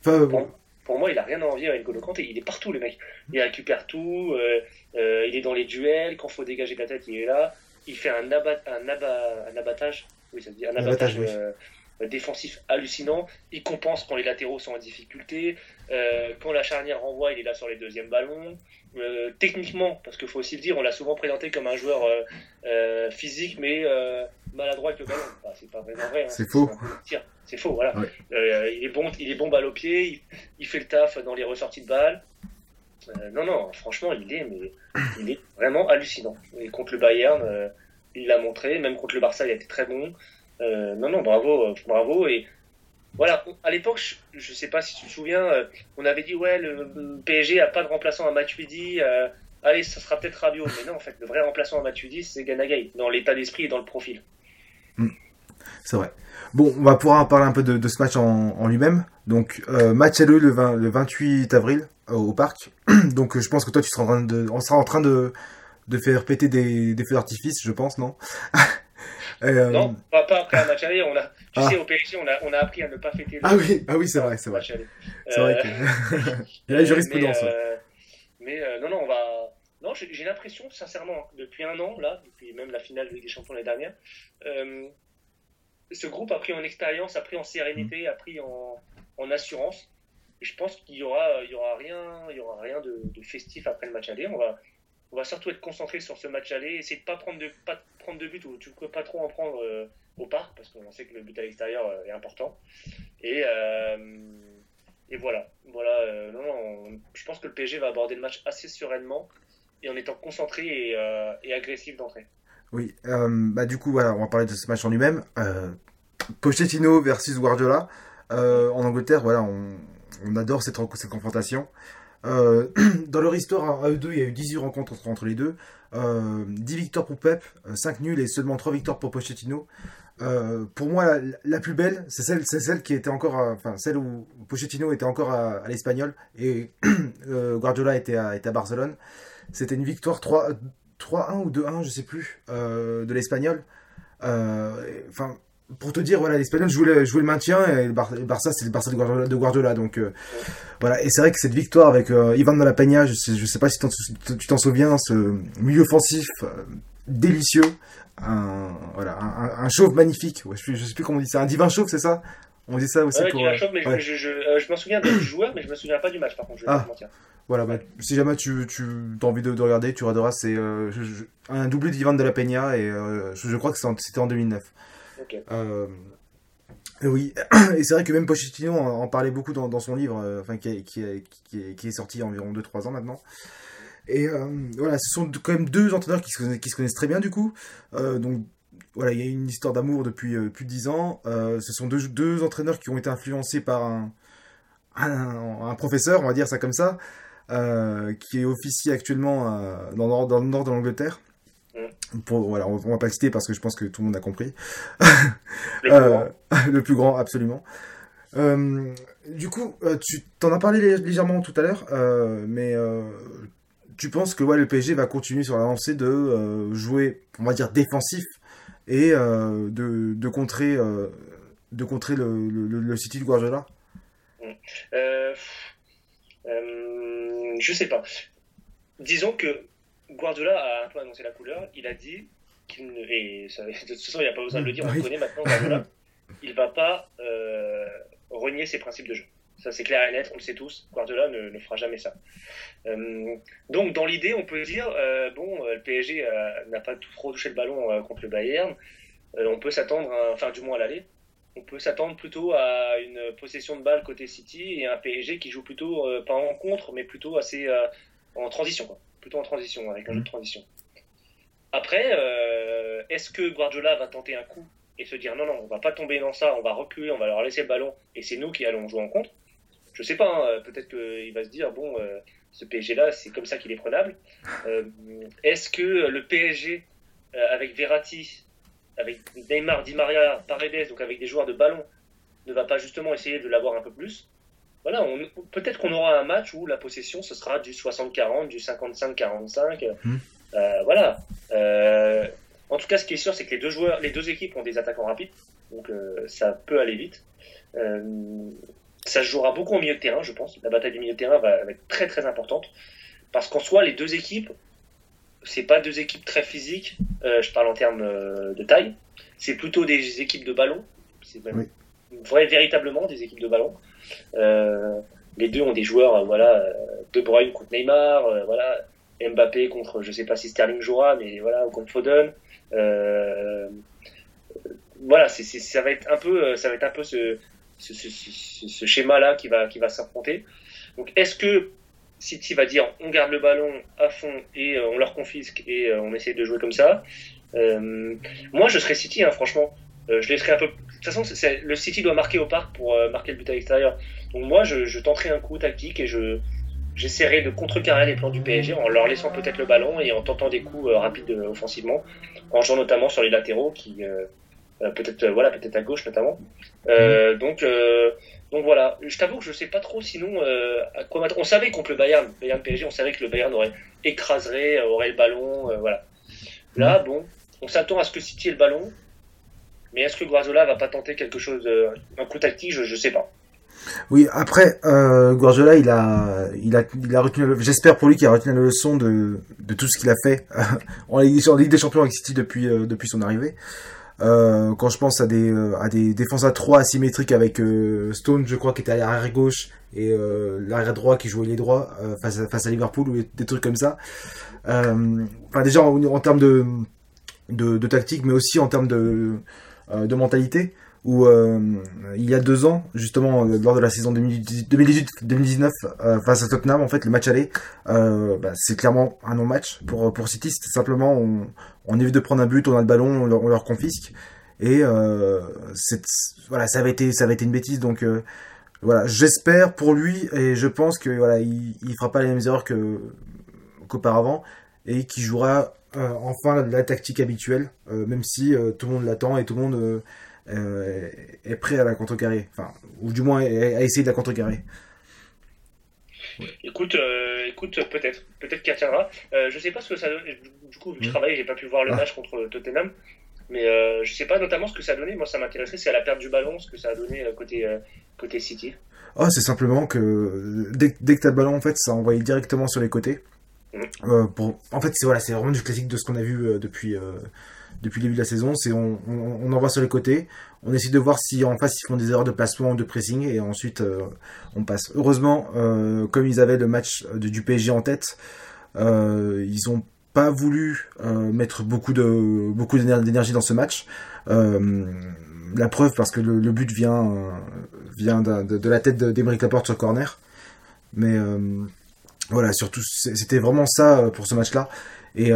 Enfin, euh, Bon. pour moi, il a rien à envier à N'Golo Kanté. Il est partout, le mec. Il récupère tout, euh, euh, il est dans les duels, quand faut dégager la tête, il est là. Il fait un, abat, un, abat, un abattage, oui, ça dit, un abattage, oui. euh, défensif hallucinant. Il compense quand les latéraux sont en difficulté. Quand la charnière renvoie, il est là sur les deuxièmes ballons. Techniquement, parce qu'il faut aussi le dire, on l'a souvent présenté comme un joueur physique, mais maladroit avec le ballon. Enfin, c'est pas vraiment vrai. hein. C'est faux. C'est faux, voilà. Ouais. Euh, il est bon, il est bon balle au pied. Il, il fait le taf dans les ressorties de balles. Euh, non, non, franchement, il est, mais il est vraiment hallucinant. Et contre le Bayern, euh, il l'a montré. Même contre le Barça, il a été très bon. Non, non, bravo, bravo. Et voilà, à l'époque, je, je sais pas si tu te souviens, on avait dit ouais, le, PSG a pas de remplaçant à Matuidi. allez, ça sera peut-être Rabiot. Mais non, en fait, le vrai remplaçant à Matuidi, c'est Ganagay, dans l'état d'esprit et dans le profil. C'est vrai. Bon, on va pouvoir en parler un peu de, de ce match en, en lui-même. Donc, euh, match à le, le, 20 le 28 avril euh, au parc. Donc, euh, je pense que toi, tu seras en train de, on sera en train de, de faire péter des, des feux d'artifice, je pense, non? Non, pas, pas après un match aller. On a, tu Ah. sais, au PSG, on a, on a appris à ne pas fêter le Ah oui, ah oui, c'est vrai, c'est vrai. C'est vrai que. Et là, jurisprudence. Mais, ouais. mais non, non, on va. Non, j'ai l'impression, sincèrement, depuis un an, là, depuis même la finale de Ligue des Champions l'année dernière, euh, ce groupe a pris en expérience, a pris en sérénité, a pris en, en assurance. Et je pense qu'il y aura, il y aura rien, il y aura rien de, de festif après le match aller. On va, on va surtout être concentré sur ce match aller, essayer de pas prendre de, pas prendre de but ou tu peux pas trop en prendre euh, au parc parce qu'on sait que le but à l'extérieur euh, est important. Et euh, et voilà, voilà. non, non, on- je pense que le PSG va aborder le match assez sereinement et en étant concentré et, euh, agressif d'entrée. Oui, euh, bah du coup, voilà, on va parler de ce match en lui-même. Euh, Pochettino versus Guardiola. En Angleterre, voilà, on, adore cette, confrontation. Dans leur histoire à eux deux, il y a eu 18 rencontres entre, les deux. Euh, 10 victoires pour Pep, 5 nuls et seulement 3 victoires pour Pochettino. Pour moi, la, plus belle, c'est celle, qui était encore, enfin celle où Pochettino était encore à, l'Espagnol et Guardiola était était à Barcelone. C'était une victoire 3 3-1 ou 2-1, je sais plus, euh, de l'Espagnol. Euh, Enfin, pour te dire, voilà, l'Espagnol jouait le, jouait le maintien et le, Bar- le Barça, c'est le Barça de Guardiola. de Guardiola, donc euh, voilà. Et c'est vrai que cette victoire avec euh, Ivan de la Peña, je sais, je sais pas si tu t'en souviens, ce milieu offensif euh, délicieux, un voilà, un, un- un chauve magnifique. Ouais, je, je sais plus comment on dit ça, un divin chauve, c'est ça? On dit ça aussi Ouais, pour. Euh, Chauve, mais je- ouais. je, je, euh, je m'en souviens des joueurs, mais je me souviens pas du match par contre. Je vais Ah. pas te mentir. Voilà, bah, si jamais tu, tu as envie de, de regarder, tu regarderas, c'est euh, un doublé d'Ivan de la Peña et euh, je, je crois que c'est en- c'était en 2009. Ok. Euh, et oui, et c'est vrai que même Pochettino en, en parlait beaucoup dans, dans son livre, enfin qui, est- qui, est- qui, est, qui est sorti il y a environ 2-3 ans maintenant. Et voilà, ce sont quand même deux entraîneurs qui se connaissent, qui se connaissent très bien du coup. Donc voilà, il y a une histoire d'amour depuis plus de 10 ans. Ce sont deux, deux entraîneurs qui ont été influencés par un, un, un professeur, on va dire ça comme ça, qui est officier actuellement euh, dans, le nord- dans le nord de l'Angleterre. Pour, voilà, on, on va pas le citer parce que je pense que tout le monde a compris. Le Euh, plus grand, absolument. Euh, du coup, euh, tu t'en as parlé lé- légèrement tout à l'heure, euh, mais euh, tu penses que ouais, le PSG va continuer sur la lancée de euh, jouer, on va dire, défensif et euh, de, de contrer, euh, de contrer le, le, le- le City de Guardiola? Euh, je sais pas. Disons que Guardiola a un peu annoncé la couleur. Il a dit qu'il ne. Et ça, de toute façon, il n'y a pas besoin de le dire, on Oui. le connaît maintenant, Guardiola. Il va pas euh, renier ses principes de jeu. Ça, c'est clair et net, on le sait tous. Guardiola ne, ne fera jamais ça. Euh, donc, dans l'idée, on peut dire bon, le PSG n'a pas trop touché le ballon contre le Bayern. On peut s'attendre, à- enfin, du moins à l'aller on peut s'attendre plutôt à une possession de balle côté City et un PSG qui joue plutôt euh, pas en contre mais plutôt assez euh, en transition quoi. plutôt en transition avec un jeu de transition. Après euh, est-ce que Guardiola va tenter un coup et se dire non non on va pas tomber dans ça on va reculer on va leur laisser le ballon et c'est nous qui allons jouer en contre? Je sais pas hein, peut-être qu'il va se dire bon ce PSG là c'est comme ça qu'il est prenable. Est-ce que le PSG avec Verratti avec Neymar, Di Maria, Paredes, donc avec des joueurs de ballon, ne va pas justement essayer de l'avoir un peu plus. Voilà, peut-être qu'on aura un match où la possession ce sera du 60-40, du 55-45. Mhm. Euh, voilà. Euh, en tout cas, ce qui est sûr, c'est que les deux joueurs, les deux équipes ont des attaquants rapides, donc euh, ça peut aller vite. Ça se jouera beaucoup au milieu de terrain, je pense. La bataille du milieu de terrain va être très très importante. Parce qu'en soi, les deux équipes, c'est pas deux équipes très physiques, euh, je parle en termes euh, de taille, c'est plutôt des équipes de ballon. C'est même vrai, véritablement des équipes de ballon. Euh, les deux ont des joueurs, euh, voilà, euh, De Bruyne contre Neymar, euh, voilà, Mbappé contre, je sais pas si Sterling jouera, mais voilà, contre Foden. Euh, voilà, c'est, ça va être un peu, ça va être un peu ce, ce, ce, ce, ce schéma-là qui va, qui va s'affronter. Donc, est-ce que City va dire on garde le ballon à fond et euh, on leur confisque et euh, on essaie de jouer comme ça Euh, Moi, je serais City, hein, franchement. Je laisserai un peu. De toute façon, le City doit marquer au parc pour marquer le but à l'extérieur. Donc moi, je, je tenterai un coup tactique et je j'essaierai de contrecarrer les plans du PSG en leur laissant peut-être le ballon et en tentant des coups rapides offensivement, en jouant notamment sur les latéraux qui peut-être voilà peut-être à gauche notamment. Euh, Donc donc voilà, je t'avoue que je sais pas trop sinon euh, à quoi m'attendre. On savait contre le Bayern, Bayern PSG, on savait que le Bayern aurait écraserait, euh, aurait le ballon, euh, voilà. Là, bon, on s'attend à ce que City ait le ballon, mais est-ce que Guardiola va pas tenter quelque chose, un coup tactique, je, je sais pas. Oui, après, euh, Guardiola, il a, il a, il a retenu, le- j'espère pour lui qu'il a retenu la leçon de, de tout ce qu'il a fait en, Ligue, en Ligue des Champions avec City depuis, euh, depuis son arrivée. Euh, quand je pense à des, euh, à des défenses à 3 asymétriques avec euh, Stone, je crois, qui était à l'arrière gauche, et l'arrière droit qui jouait les droits face, à, face à Liverpool, ou des trucs comme ça. Enfin, déjà, en, termes de, de, de tactique, mais aussi en termes de, de mentalité où euh, il y a deux ans, justement euh, lors de la saison 2018-2019 euh, face à Tottenham, en fait le match aller, bah, c'est clairement un non-match pour pour City. C'était simplement on, évite de prendre un but, on a le ballon, on leur, on confisque et c'est voilà ça avait été ça avait été une bêtise donc voilà j'espère pour lui et je pense que voilà il, fera pas les mêmes erreurs qu'auparavant et qu'il jouera enfin la, tactique habituelle même si tout le monde l'attend et tout le monde euh, est prêt à la contrecarrer, enfin, ou du moins à essayer de la contrecarrer. Écoute, euh, écoute, peut-être, peut-être qu'il tiendra. Euh, je sais pas ce que ça donne. Du coup, vu que je Mm. travaille, j'ai pas pu voir le Ah. match contre Tottenham, mais euh, je sais pas notamment ce que ça a donné. Moi, ça m'intéresserait, c'est à la perte du ballon, ce que ça a donné côté côté City. Oh, c'est simplement que dès, dès que t'as le ballon, en fait, ça envoie directement sur les côtés. Euh, pour... En fait, c'est voilà, c'est vraiment du classique de ce qu'on a vu depuis depuis le début de la saison. C'est on, on, on envoie sur les côtés, on essaie de voir si en face ils font des erreurs de placement ou de pressing et ensuite euh, on passe. Heureusement, euh, comme ils avaient le match de, du PSG en tête, euh, ils ont pas voulu mettre beaucoup de beaucoup d'éner- d'énergie dans ce match. La preuve parce que le, but vient vient de, la tête de- d'Emeric Laporte sur corner. Mais voilà, surtout c'était vraiment ça pour ce match-là. Et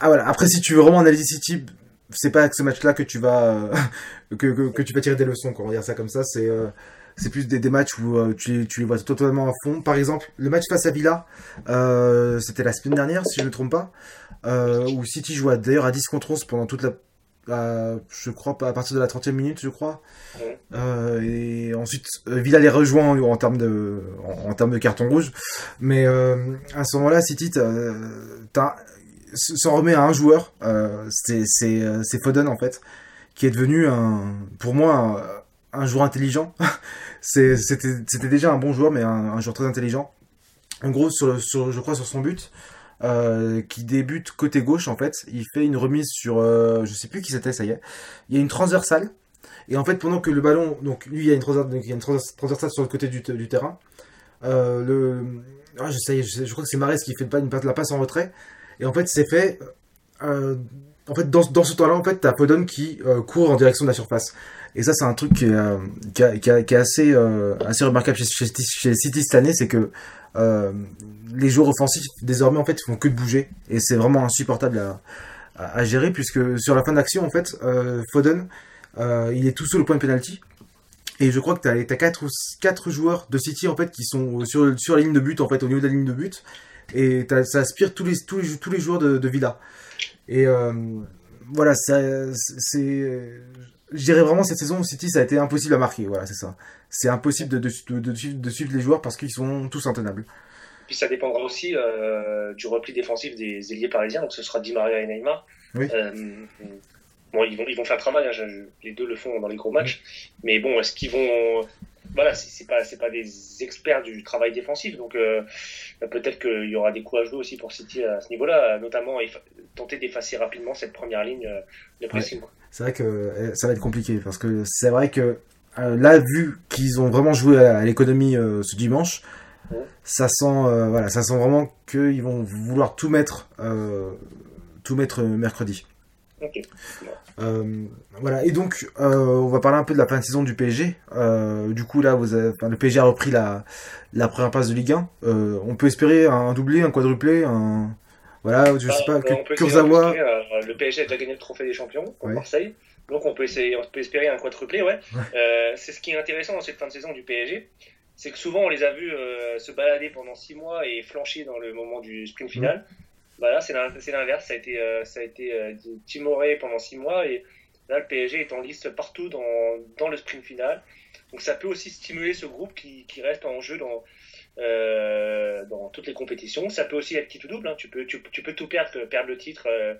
ah, voilà. Après, si tu veux vraiment analyser City, c'est pas avec ce match-là que tu vas euh, que, que, que tu vas tirer des leçons. Quoi. On va dire ça comme ça. C'est euh, c'est plus des, des matchs où euh, tu, les- tu les vois totalement à fond. Par exemple, le match face à Villa, c'était la semaine dernière, si je ne me trompe pas, où City jouait d'ailleurs à 10 contre 11 pendant toute la, je crois à partir de la 30e minute, je crois. Ouais. Euh, et ensuite, Villa les rejoint en, termes de en, en termes de carton rouge. Mais euh, à ce moment-là, City, t'as- s'en remet à un joueur. Euh, euh, c'est Foden en fait, qui est devenu un pour moi un, joueur intelligent. C'était déjà un bon joueur, mais un, joueur très intelligent. En gros, sur, je crois sur son but, euh, qui débute côté gauche en fait, il fait une remise sur, euh, je sais plus qui c'était, ça y est. Il y a une transversale. Et en fait, pendant que le ballon, donc lui, il y a une, transversale sur le côté du, terrain. Le, ah, je crois que c'est Marès qui fait pas une la passe en retrait. Et en fait, c'est fait. Euh, en fait, dans, dans ce temps-là, en fait, t'as Podon qui euh, court en direction de la surface. Et ça, c'est un truc qui est, euh, qui, qui assez, assez remarquable chez, chez, City cette année, c'est que les joueurs offensifs désormais en fait font que de bouger et c'est vraiment insupportable à, à, gérer puisque sur la fin d'action en fait Foden il est tout sous le point de penalty et je crois que t'as as quatre ou quatre joueurs de City en fait qui sont sur sur la ligne de but en fait au niveau de la ligne de but et ça aspire tous les tous les tous les joueurs de, de Villa. Et euh, voilà c'est je dirais vraiment cette saison City ça a été impossible à marquer. Voilà c'est ça. C'est impossible de, de, de, suivre, de suivre les joueurs parce qu'ils sont tous intenables. Puis ça dépendra aussi euh, du repli défensif des ailiers parisiens, donc ce sera Di Maria et Neymar. Oui. Euh, bon, ils vont, ils vont faire un travail, hein, je- je- les deux le font dans les gros matchs, mais bon, est-ce qu'ils vont. Voilà, c'est pas, c'est pas des experts du travail défensif, donc euh, peut-être qu'il y aura des coups à jouer aussi pour City à ce niveau-là, notamment tenter d'effacer rapidement cette première ligne euh, de pressing. C'est vrai que euh, ça va être compliqué parce que c'est vrai que euh, là, vu qu'ils ont vraiment joué à, l'économie euh, ce dimanche, Ouais. ça sent, euh, voilà, ça sent vraiment qu'ils vont vouloir tout mettre, tout mettre mercredi. Euh, voilà. Et donc, euh, on va parler un peu de la fin de saison du PSG. Euh, du coup, là, vous avez, enfin, le PSG a repris la, la première place de Ligue 1. Euh, on peut espérer un doublé, un quadruplé, un, voilà, je sais pas, Bah, on que Kurzawa. espérer, le PSG a déjà gagné le trophée des champions contre Ouais. Marseille. Donc on peut essayer, on peut espérer un quadruplé, ouais. C'est ce qui est intéressant dans cette fin de saison du PSG, c'est que souvent on les a vus se balader pendant six mois et flancher dans le moment du sprint final. Bah là c'est l'in- c'est l'inverse, ça a été, euh, ça a été euh, timoré pendant six mois et là le PSG est en liste partout dans, dans le sprint final. Donc ça peut aussi stimuler ce groupe qui, qui reste en jeu dans, euh, dans toutes les compétitions. Ça peut aussi être qui tout double. Hein. Tu, peux, tu, tu peux tout perdre, perdre le titre euh,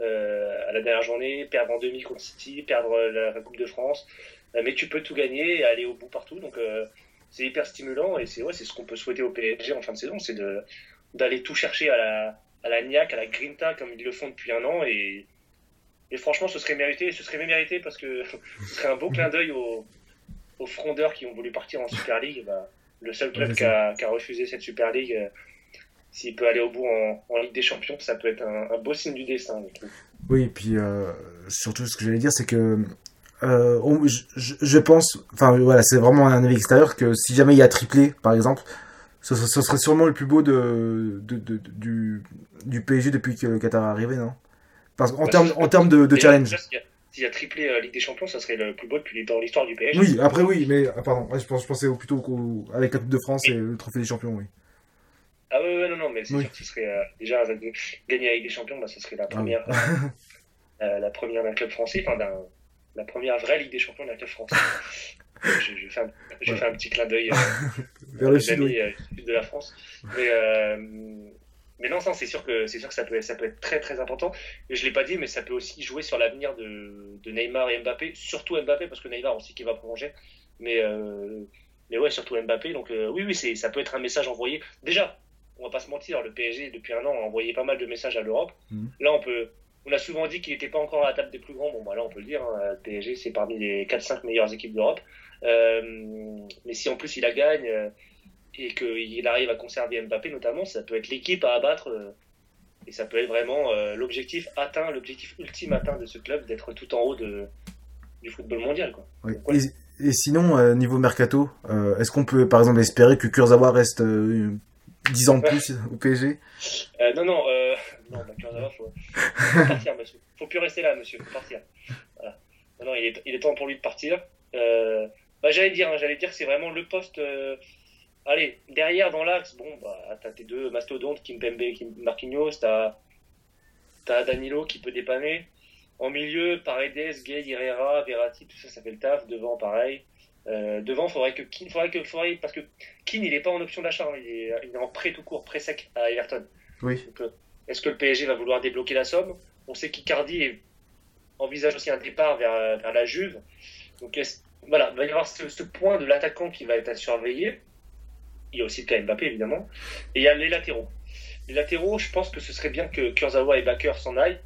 euh, à la dernière journée, perdre en demi contre City, perdre euh, la, Coupe de France. Mais tu peux tout gagner et aller au bout partout. Donc c'est hyper stimulant et c'est ouais, ce qu'on peut souhaiter au PSG en fin de saison, c'est de d'aller tout chercher à la à la niaque, à la grinta comme ils le font depuis un an et et franchement, ce serait mérité, ce serait même mérité parce que ce serait un beau clin d'œil aux, aux frondeurs qui ont voulu partir en Super League. Bah, le seul club qui a, refusé cette Super League, euh, s'il peut aller au bout en, en Ligue des Champions, ça peut être un, un beau signe du destin. Oui, et puis euh, surtout ce que j'allais dire, c'est que euh, on- je- je pense, enfin voilà, c'est vraiment un avis extérieur que si jamais il y a triplé, par exemple, ce, serait sûrement le plus beau de, de, de- du, du PSG depuis que le Qatar est arrivé, non? Parce qu'en Ouais, termes en termes de, challenge. S'il y, a- triplé euh, Ligue des Champions, ça serait le plus beau depuis dans l'histoire du PSG. Oui, après oui, mais ah, pardon, ouais, je, pense, je pensais au- plutôt qu'au- avec la Coupe de France et le Trophée des Champions, oui. Ah ouais, ouais, non, non, mais c'est Oui. sûr que ce serait euh, déjà euh, gagner la Ligue des Champions, bah, ce serait la première, euh, la première d'un club français, enfin la première vraie Ligue des Champions d'un club français. Je, je fais un, je Ouais. fais un petit clin d'œil euh, Vers le sud, oui. euh, sud de la France. Mais, euh, mais non, c'est sûr que c'est sûr que ça peut, ça peut être très très important. Et je l'ai pas dit, mais ça peut aussi jouer sur l'avenir de, de Neymar et Mbappé, surtout Mbappé parce que Neymar on sait qu'il va prolonger. Mais mais ouais, surtout Mbappé. Donc oui, oui, c'est ça peut être un message envoyé. Déjà, on va pas se mentir, le PSG depuis un an a envoyé pas mal de messages à l'Europe. Mhm. Là, on peut. On a souvent dit qu'il n'était pas encore à la table des plus grands. Bon, bah là, on peut le dire. hein, le PSG, c'est parmi les 4-5 meilleures équipes d'Europe. Euh, mais si en plus il la gagne euh, et qu'il arrive à conserver Mbappé notamment, ça peut être l'équipe à abattre euh, et ça peut être vraiment l'objectif atteint, l'objectif ultime atteint de ce club d'être tout en haut de, du football mondial. Quoi. Oui. Ouais. Et, et sinon, euh, niveau mercato, euh, est-ce qu'on peut par exemple espérer que Kurzawa reste euh, 10 ans de plus au PSG non, non, non, bah, Kurzawa, faut, faut partir, monsieur. Faut plus rester là, monsieur. Faut partir. Voilà. Non, non, il est, il est temps pour lui de partir. Bah, j'allais dire, hein, j'allais dire que c'est vraiment le poste. euh, allez, derrière dans l'axe, bon, bah, t'as tes deux mastodontes, Kimpembe, Kim, Marquinhos, t'as, t'as Danilo qui peut dépanner. En milieu, Paredes, Gay, Herrera, Verratti, tout ça, ça fait le taf. Devant, pareil. Euh, devant, faudrait que Keane, faudrait que, faudrait, parce que Keane, il est pas en option d'achat, hein, il, est, il est en prêt tout court, prêt sec à Everton. Oui. Euh, est-ce que le PSG va vouloir débloquer la somme? On sait qu'Icardi envisage aussi un départ vers, vers la Juve. Donc est-ce- voilà, il va y avoir ce, ce point de l'attaquant qui va être à surveiller. Il y a aussi le cas Mbappé évidemment. Et il y a les latéraux. Les latéraux, je pense que ce serait bien que Kurzawa et Bakker s'en aillent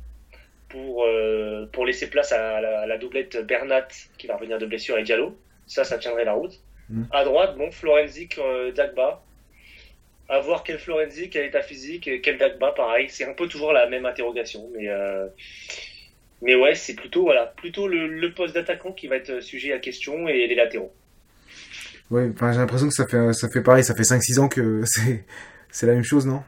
pour, euh, pour laisser place à la, à la doublette Bernat qui va revenir de blessure et Diallo. Ça, ça tiendrait la route. Mm. À droite, bon, Florenzi, euh, Dagba. À voir quel Florenzi, quel état physique, et quel Dagba, pareil. C'est un peu toujours la même interrogation. Mais, euh, mais ouais, c'est plutôt, voilà, plutôt le, le poste d'attaquant qui va être sujet à question et les latéraux. Oui, enfin, j'ai l'impression que ça fait, ça fait pareil, ça fait 5-6 ans que c'est, c'est la même chose, non?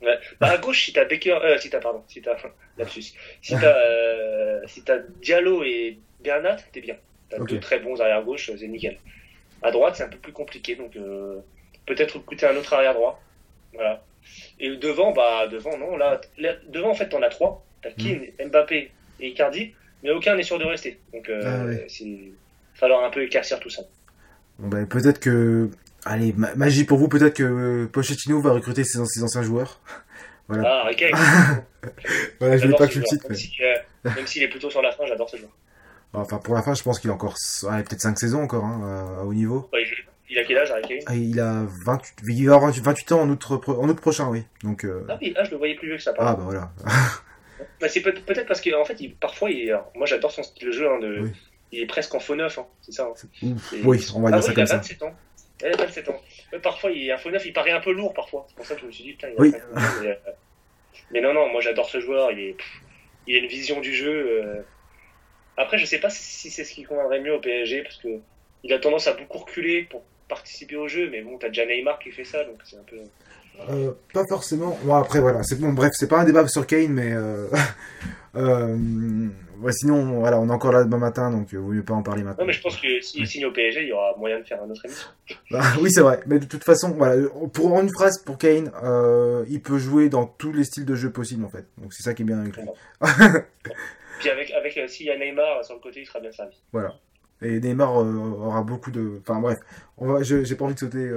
Ouais. Bah, à gauche, si t'as Baker, euh, si t'as, pardon, si t'as, lapsus. Si t'as, euh, si t'as Diallo et Bernat, t'es bien. T'as deux très bons arrière gauche, c'est nickel. À droite, c'est un peu plus compliqué, donc, euh, peut-être recruter un autre arrière droit. Voilà. Et devant, bah, devant, non, là, là, devant, en fait, t'en as trois. T'as Keane, Mbappé et Icardi, mais aucun n'est sûr de rester. Donc, euh, Ah ouais. il va falloir un peu éclaircir tout ça. Bon, ben, peut-être que, allez, ma- magie pour vous, peut-être que euh, Pochettino va recruter ses, ses anciens joueurs. Voilà. Ah, Riquet. Voilà, je J'adore pas que je le mais... si, euh, même s'il est plutôt sur la fin, j'adore ce joueur. Enfin, pour la fin, je pense qu'il a encore ouais, peut-être 5 saisons encore hein, à haut niveau. Ouais, il- il a quel âge, Harry Kane? Ah, il a 28, il va avoir 28 ans en août, repro- en août prochain, oui. Donc, euh, Ah oui, ah, je le voyais plus vieux que ça. ah bah voilà. Bah, c'est peut- peut-être parce qu'en fait, il, parfois, il, alors, moi j'adore son style de jeu. hein, de, Oui. Il est presque en faux neuf, hein, c'est ça. hein. Et- oui, on va ah, dire oui, ça il comme a ça. 27 ans. Ouais, 27 ans. Ouais, parfois, il est un faux neuf, il paraît un peu lourd parfois. C'est pour ça que je me suis dit, putain, il a Oui. 50 ans, mais, euh, mais non, non, moi j'adore ce joueur. Il, est, pff, il a une vision du jeu. euh. Après, je sais pas si, si c'est ce qui conviendrait mieux au PSG parce que il a tendance à beaucoup reculer pour participer au jeu. Mais bon, t'as déjà Neymar qui fait ça, donc c'est un peu. Euh, pas forcément. Bon, après, voilà, c'est bon, bref, c'est pas un débat sur Kane, mais. Euh... euh, ouais, sinon, voilà, on est encore là demain matin, donc euh, vaut mieux pas en parler maintenant. Non, mais je pense que s'il signe au PSG, il y aura moyen de faire un autre émission. Bah, oui, c'est vrai, mais de toute façon, voilà, pour en une phrase, pour Kane, il peut jouer dans tous les styles de jeu possibles, en fait. Donc c'est ça qui est bien avec lui. Puis avec, avec s'il y a Neymar sur le côté, il sera bien servi. Voilà. Et Neymar aura beaucoup de. Enfin bref, on va... je- j'ai pas envie de sauter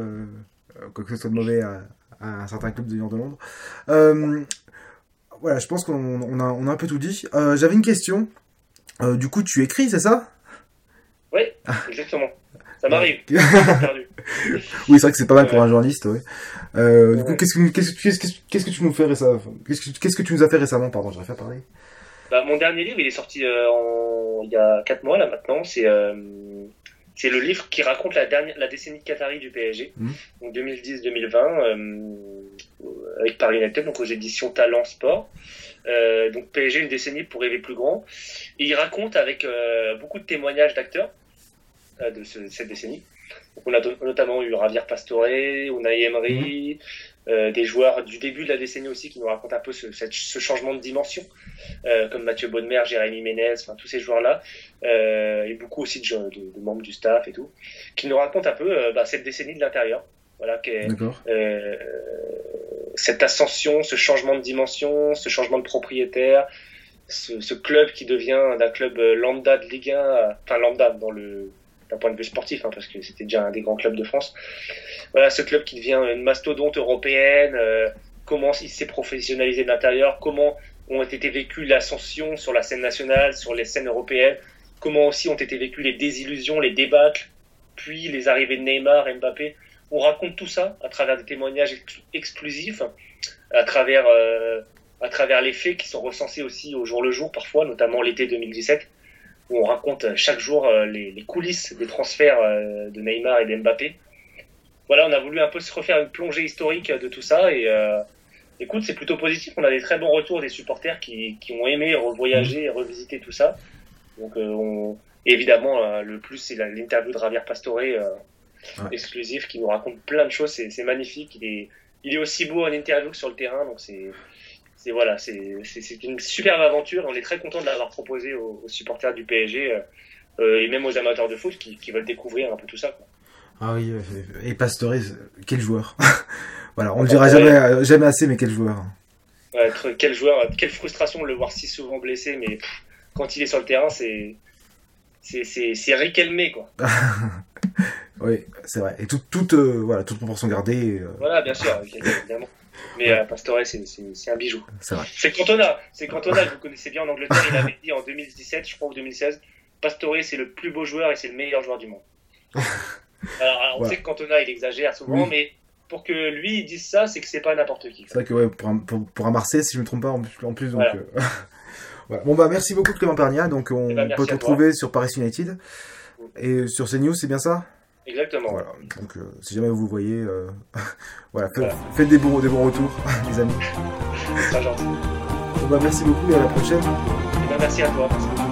quoi que ce soit de mauvais à, à un certain club de de Londres. Euh, voilà, je pense qu'on on a, on a un peu tout dit. Euh, J'avais une question. Euh, du coup, tu écris, c'est ça? Oui, exactement. Ça m'arrive. oui, c'est vrai que c'est pas mal pour un journaliste. Ouais. Euh, Du coup, qu'est-ce que qu'est-ce que qu'est-ce que- qu'est-ce que tu nous fais récemment Qu'est-ce que qu'est-ce que tu nous as fait récemment? Pardon, j'aurais fait parler. Bah, mon dernier livre, il est sorti euh, en... il y a 4 mois là maintenant. C'est euh, c'est le livre qui raconte la dernière la décennie de Qatari du PSG, Mhm. donc 2010-2020, euh, avec Paris United, donc aux éditions Talent Sport. Euh, donc PSG une décennie pour rêver plus grand. Et il raconte avec euh, beaucoup de témoignages d'acteurs de ce- cette décennie. Donc, on a notamment eu Javier Pastore, Unai Emery, euh, des joueurs du début de la décennie aussi qui nous racontent un peu ce, cette- ce changement de dimension, euh, comme Mathieu Bonnemer, Jérémy Ménez, enfin tous ces joueurs-là, euh, et beaucoup aussi de, gens- de- de membres du staff et tout, qui nous racontent un peu bah, cette décennie de l'intérieur. Voilà, qui est, D'accord. cette ascension, ce changement de dimension, ce changement de propriétaire, ce, ce club qui devient d'un club lambda de Ligue 1, à- enfin lambda dans le d'un point de vue sportif, hein, parce que c'était déjà un des grands clubs de France. Voilà, ce club qui devient une mastodonte européenne, euh, comment il s'est professionnalisé de l'intérieur, comment ont été vécues l'ascension sur la scène nationale, sur les scènes européennes, comment aussi ont été vécues les désillusions, les débâcles, puis les arrivées de Neymar, Mbappé. On raconte tout ça à travers des témoignages ex- exclusifs, à travers, euh, à travers les faits qui sont recensés aussi au jour le jour parfois, notamment l'été 2017, où on raconte euh, chaque jour euh, les, les coulisses des transferts euh, de Neymar et d'Mbappé. Voilà, on a voulu un peu se refaire une plongée historique de tout ça et euh, écoute, c'est plutôt positif. On a des très bons retours des supporters qui, qui ont aimé revoyager et revisiter tout ça. Donc, euh, on... évidemment, euh, le plus, c'est l'interview de Javier Pastore, euh, Ouais. exclusif, qui nous raconte plein de choses. C'est c'est magnifique. Il est, il est aussi beau en interview que sur le terrain. Donc, c'est c'est voilà, c'est une superbe aventure. On est très content de l'avoir proposé aux, aux supporters du PSG euh, euh, et même aux amateurs de foot qui, qui veulent découvrir un peu tout ça. quoi. Ah oui, euh, et Pastore, quel joueur Voilà, on le dira jamais, jamais assez, mais quel joueur Ouais, quel joueur, quelle frustration de le voir si souvent blessé, mais pff, quand il est sur le terrain, c'est c'est Riquelme quoi. Oui, c'est vrai. Et tout, toute, euh, voilà, toute proportion gardée, euh, Voilà, bien sûr, évidemment. Mais euh, Pastore, c'est un bijou. c'est Cantona, c'est Cantona que vous connaissez bien en Angleterre. Il avait dit en 2017, je crois ou 2016, Pastore c'est le plus beau joueur et c'est le meilleur joueur du monde. Alors, alors, on sait que Cantona il exagère souvent, Oui. mais pour que lui il dise ça, c'est que c'est pas n'importe qui. C'est vrai que ouais, pour, un, pour, pour un Marseille, si je me trompe pas, en plus, en plus donc. Voilà. euh, voilà. Bon bah merci beaucoup Clément Pernia. Donc on Eh ben, peut te retrouver sur Paris United et sur CNews, c'est bien ça? Exactement. Voilà. Donc euh, si jamais vous le voyez, euh, voilà, faites, Voilà. faites des bons, des bons retours, les amis. C'est très gentil. Bon bah merci beaucoup et à la prochaine. Eh ben, merci à toi. Merci.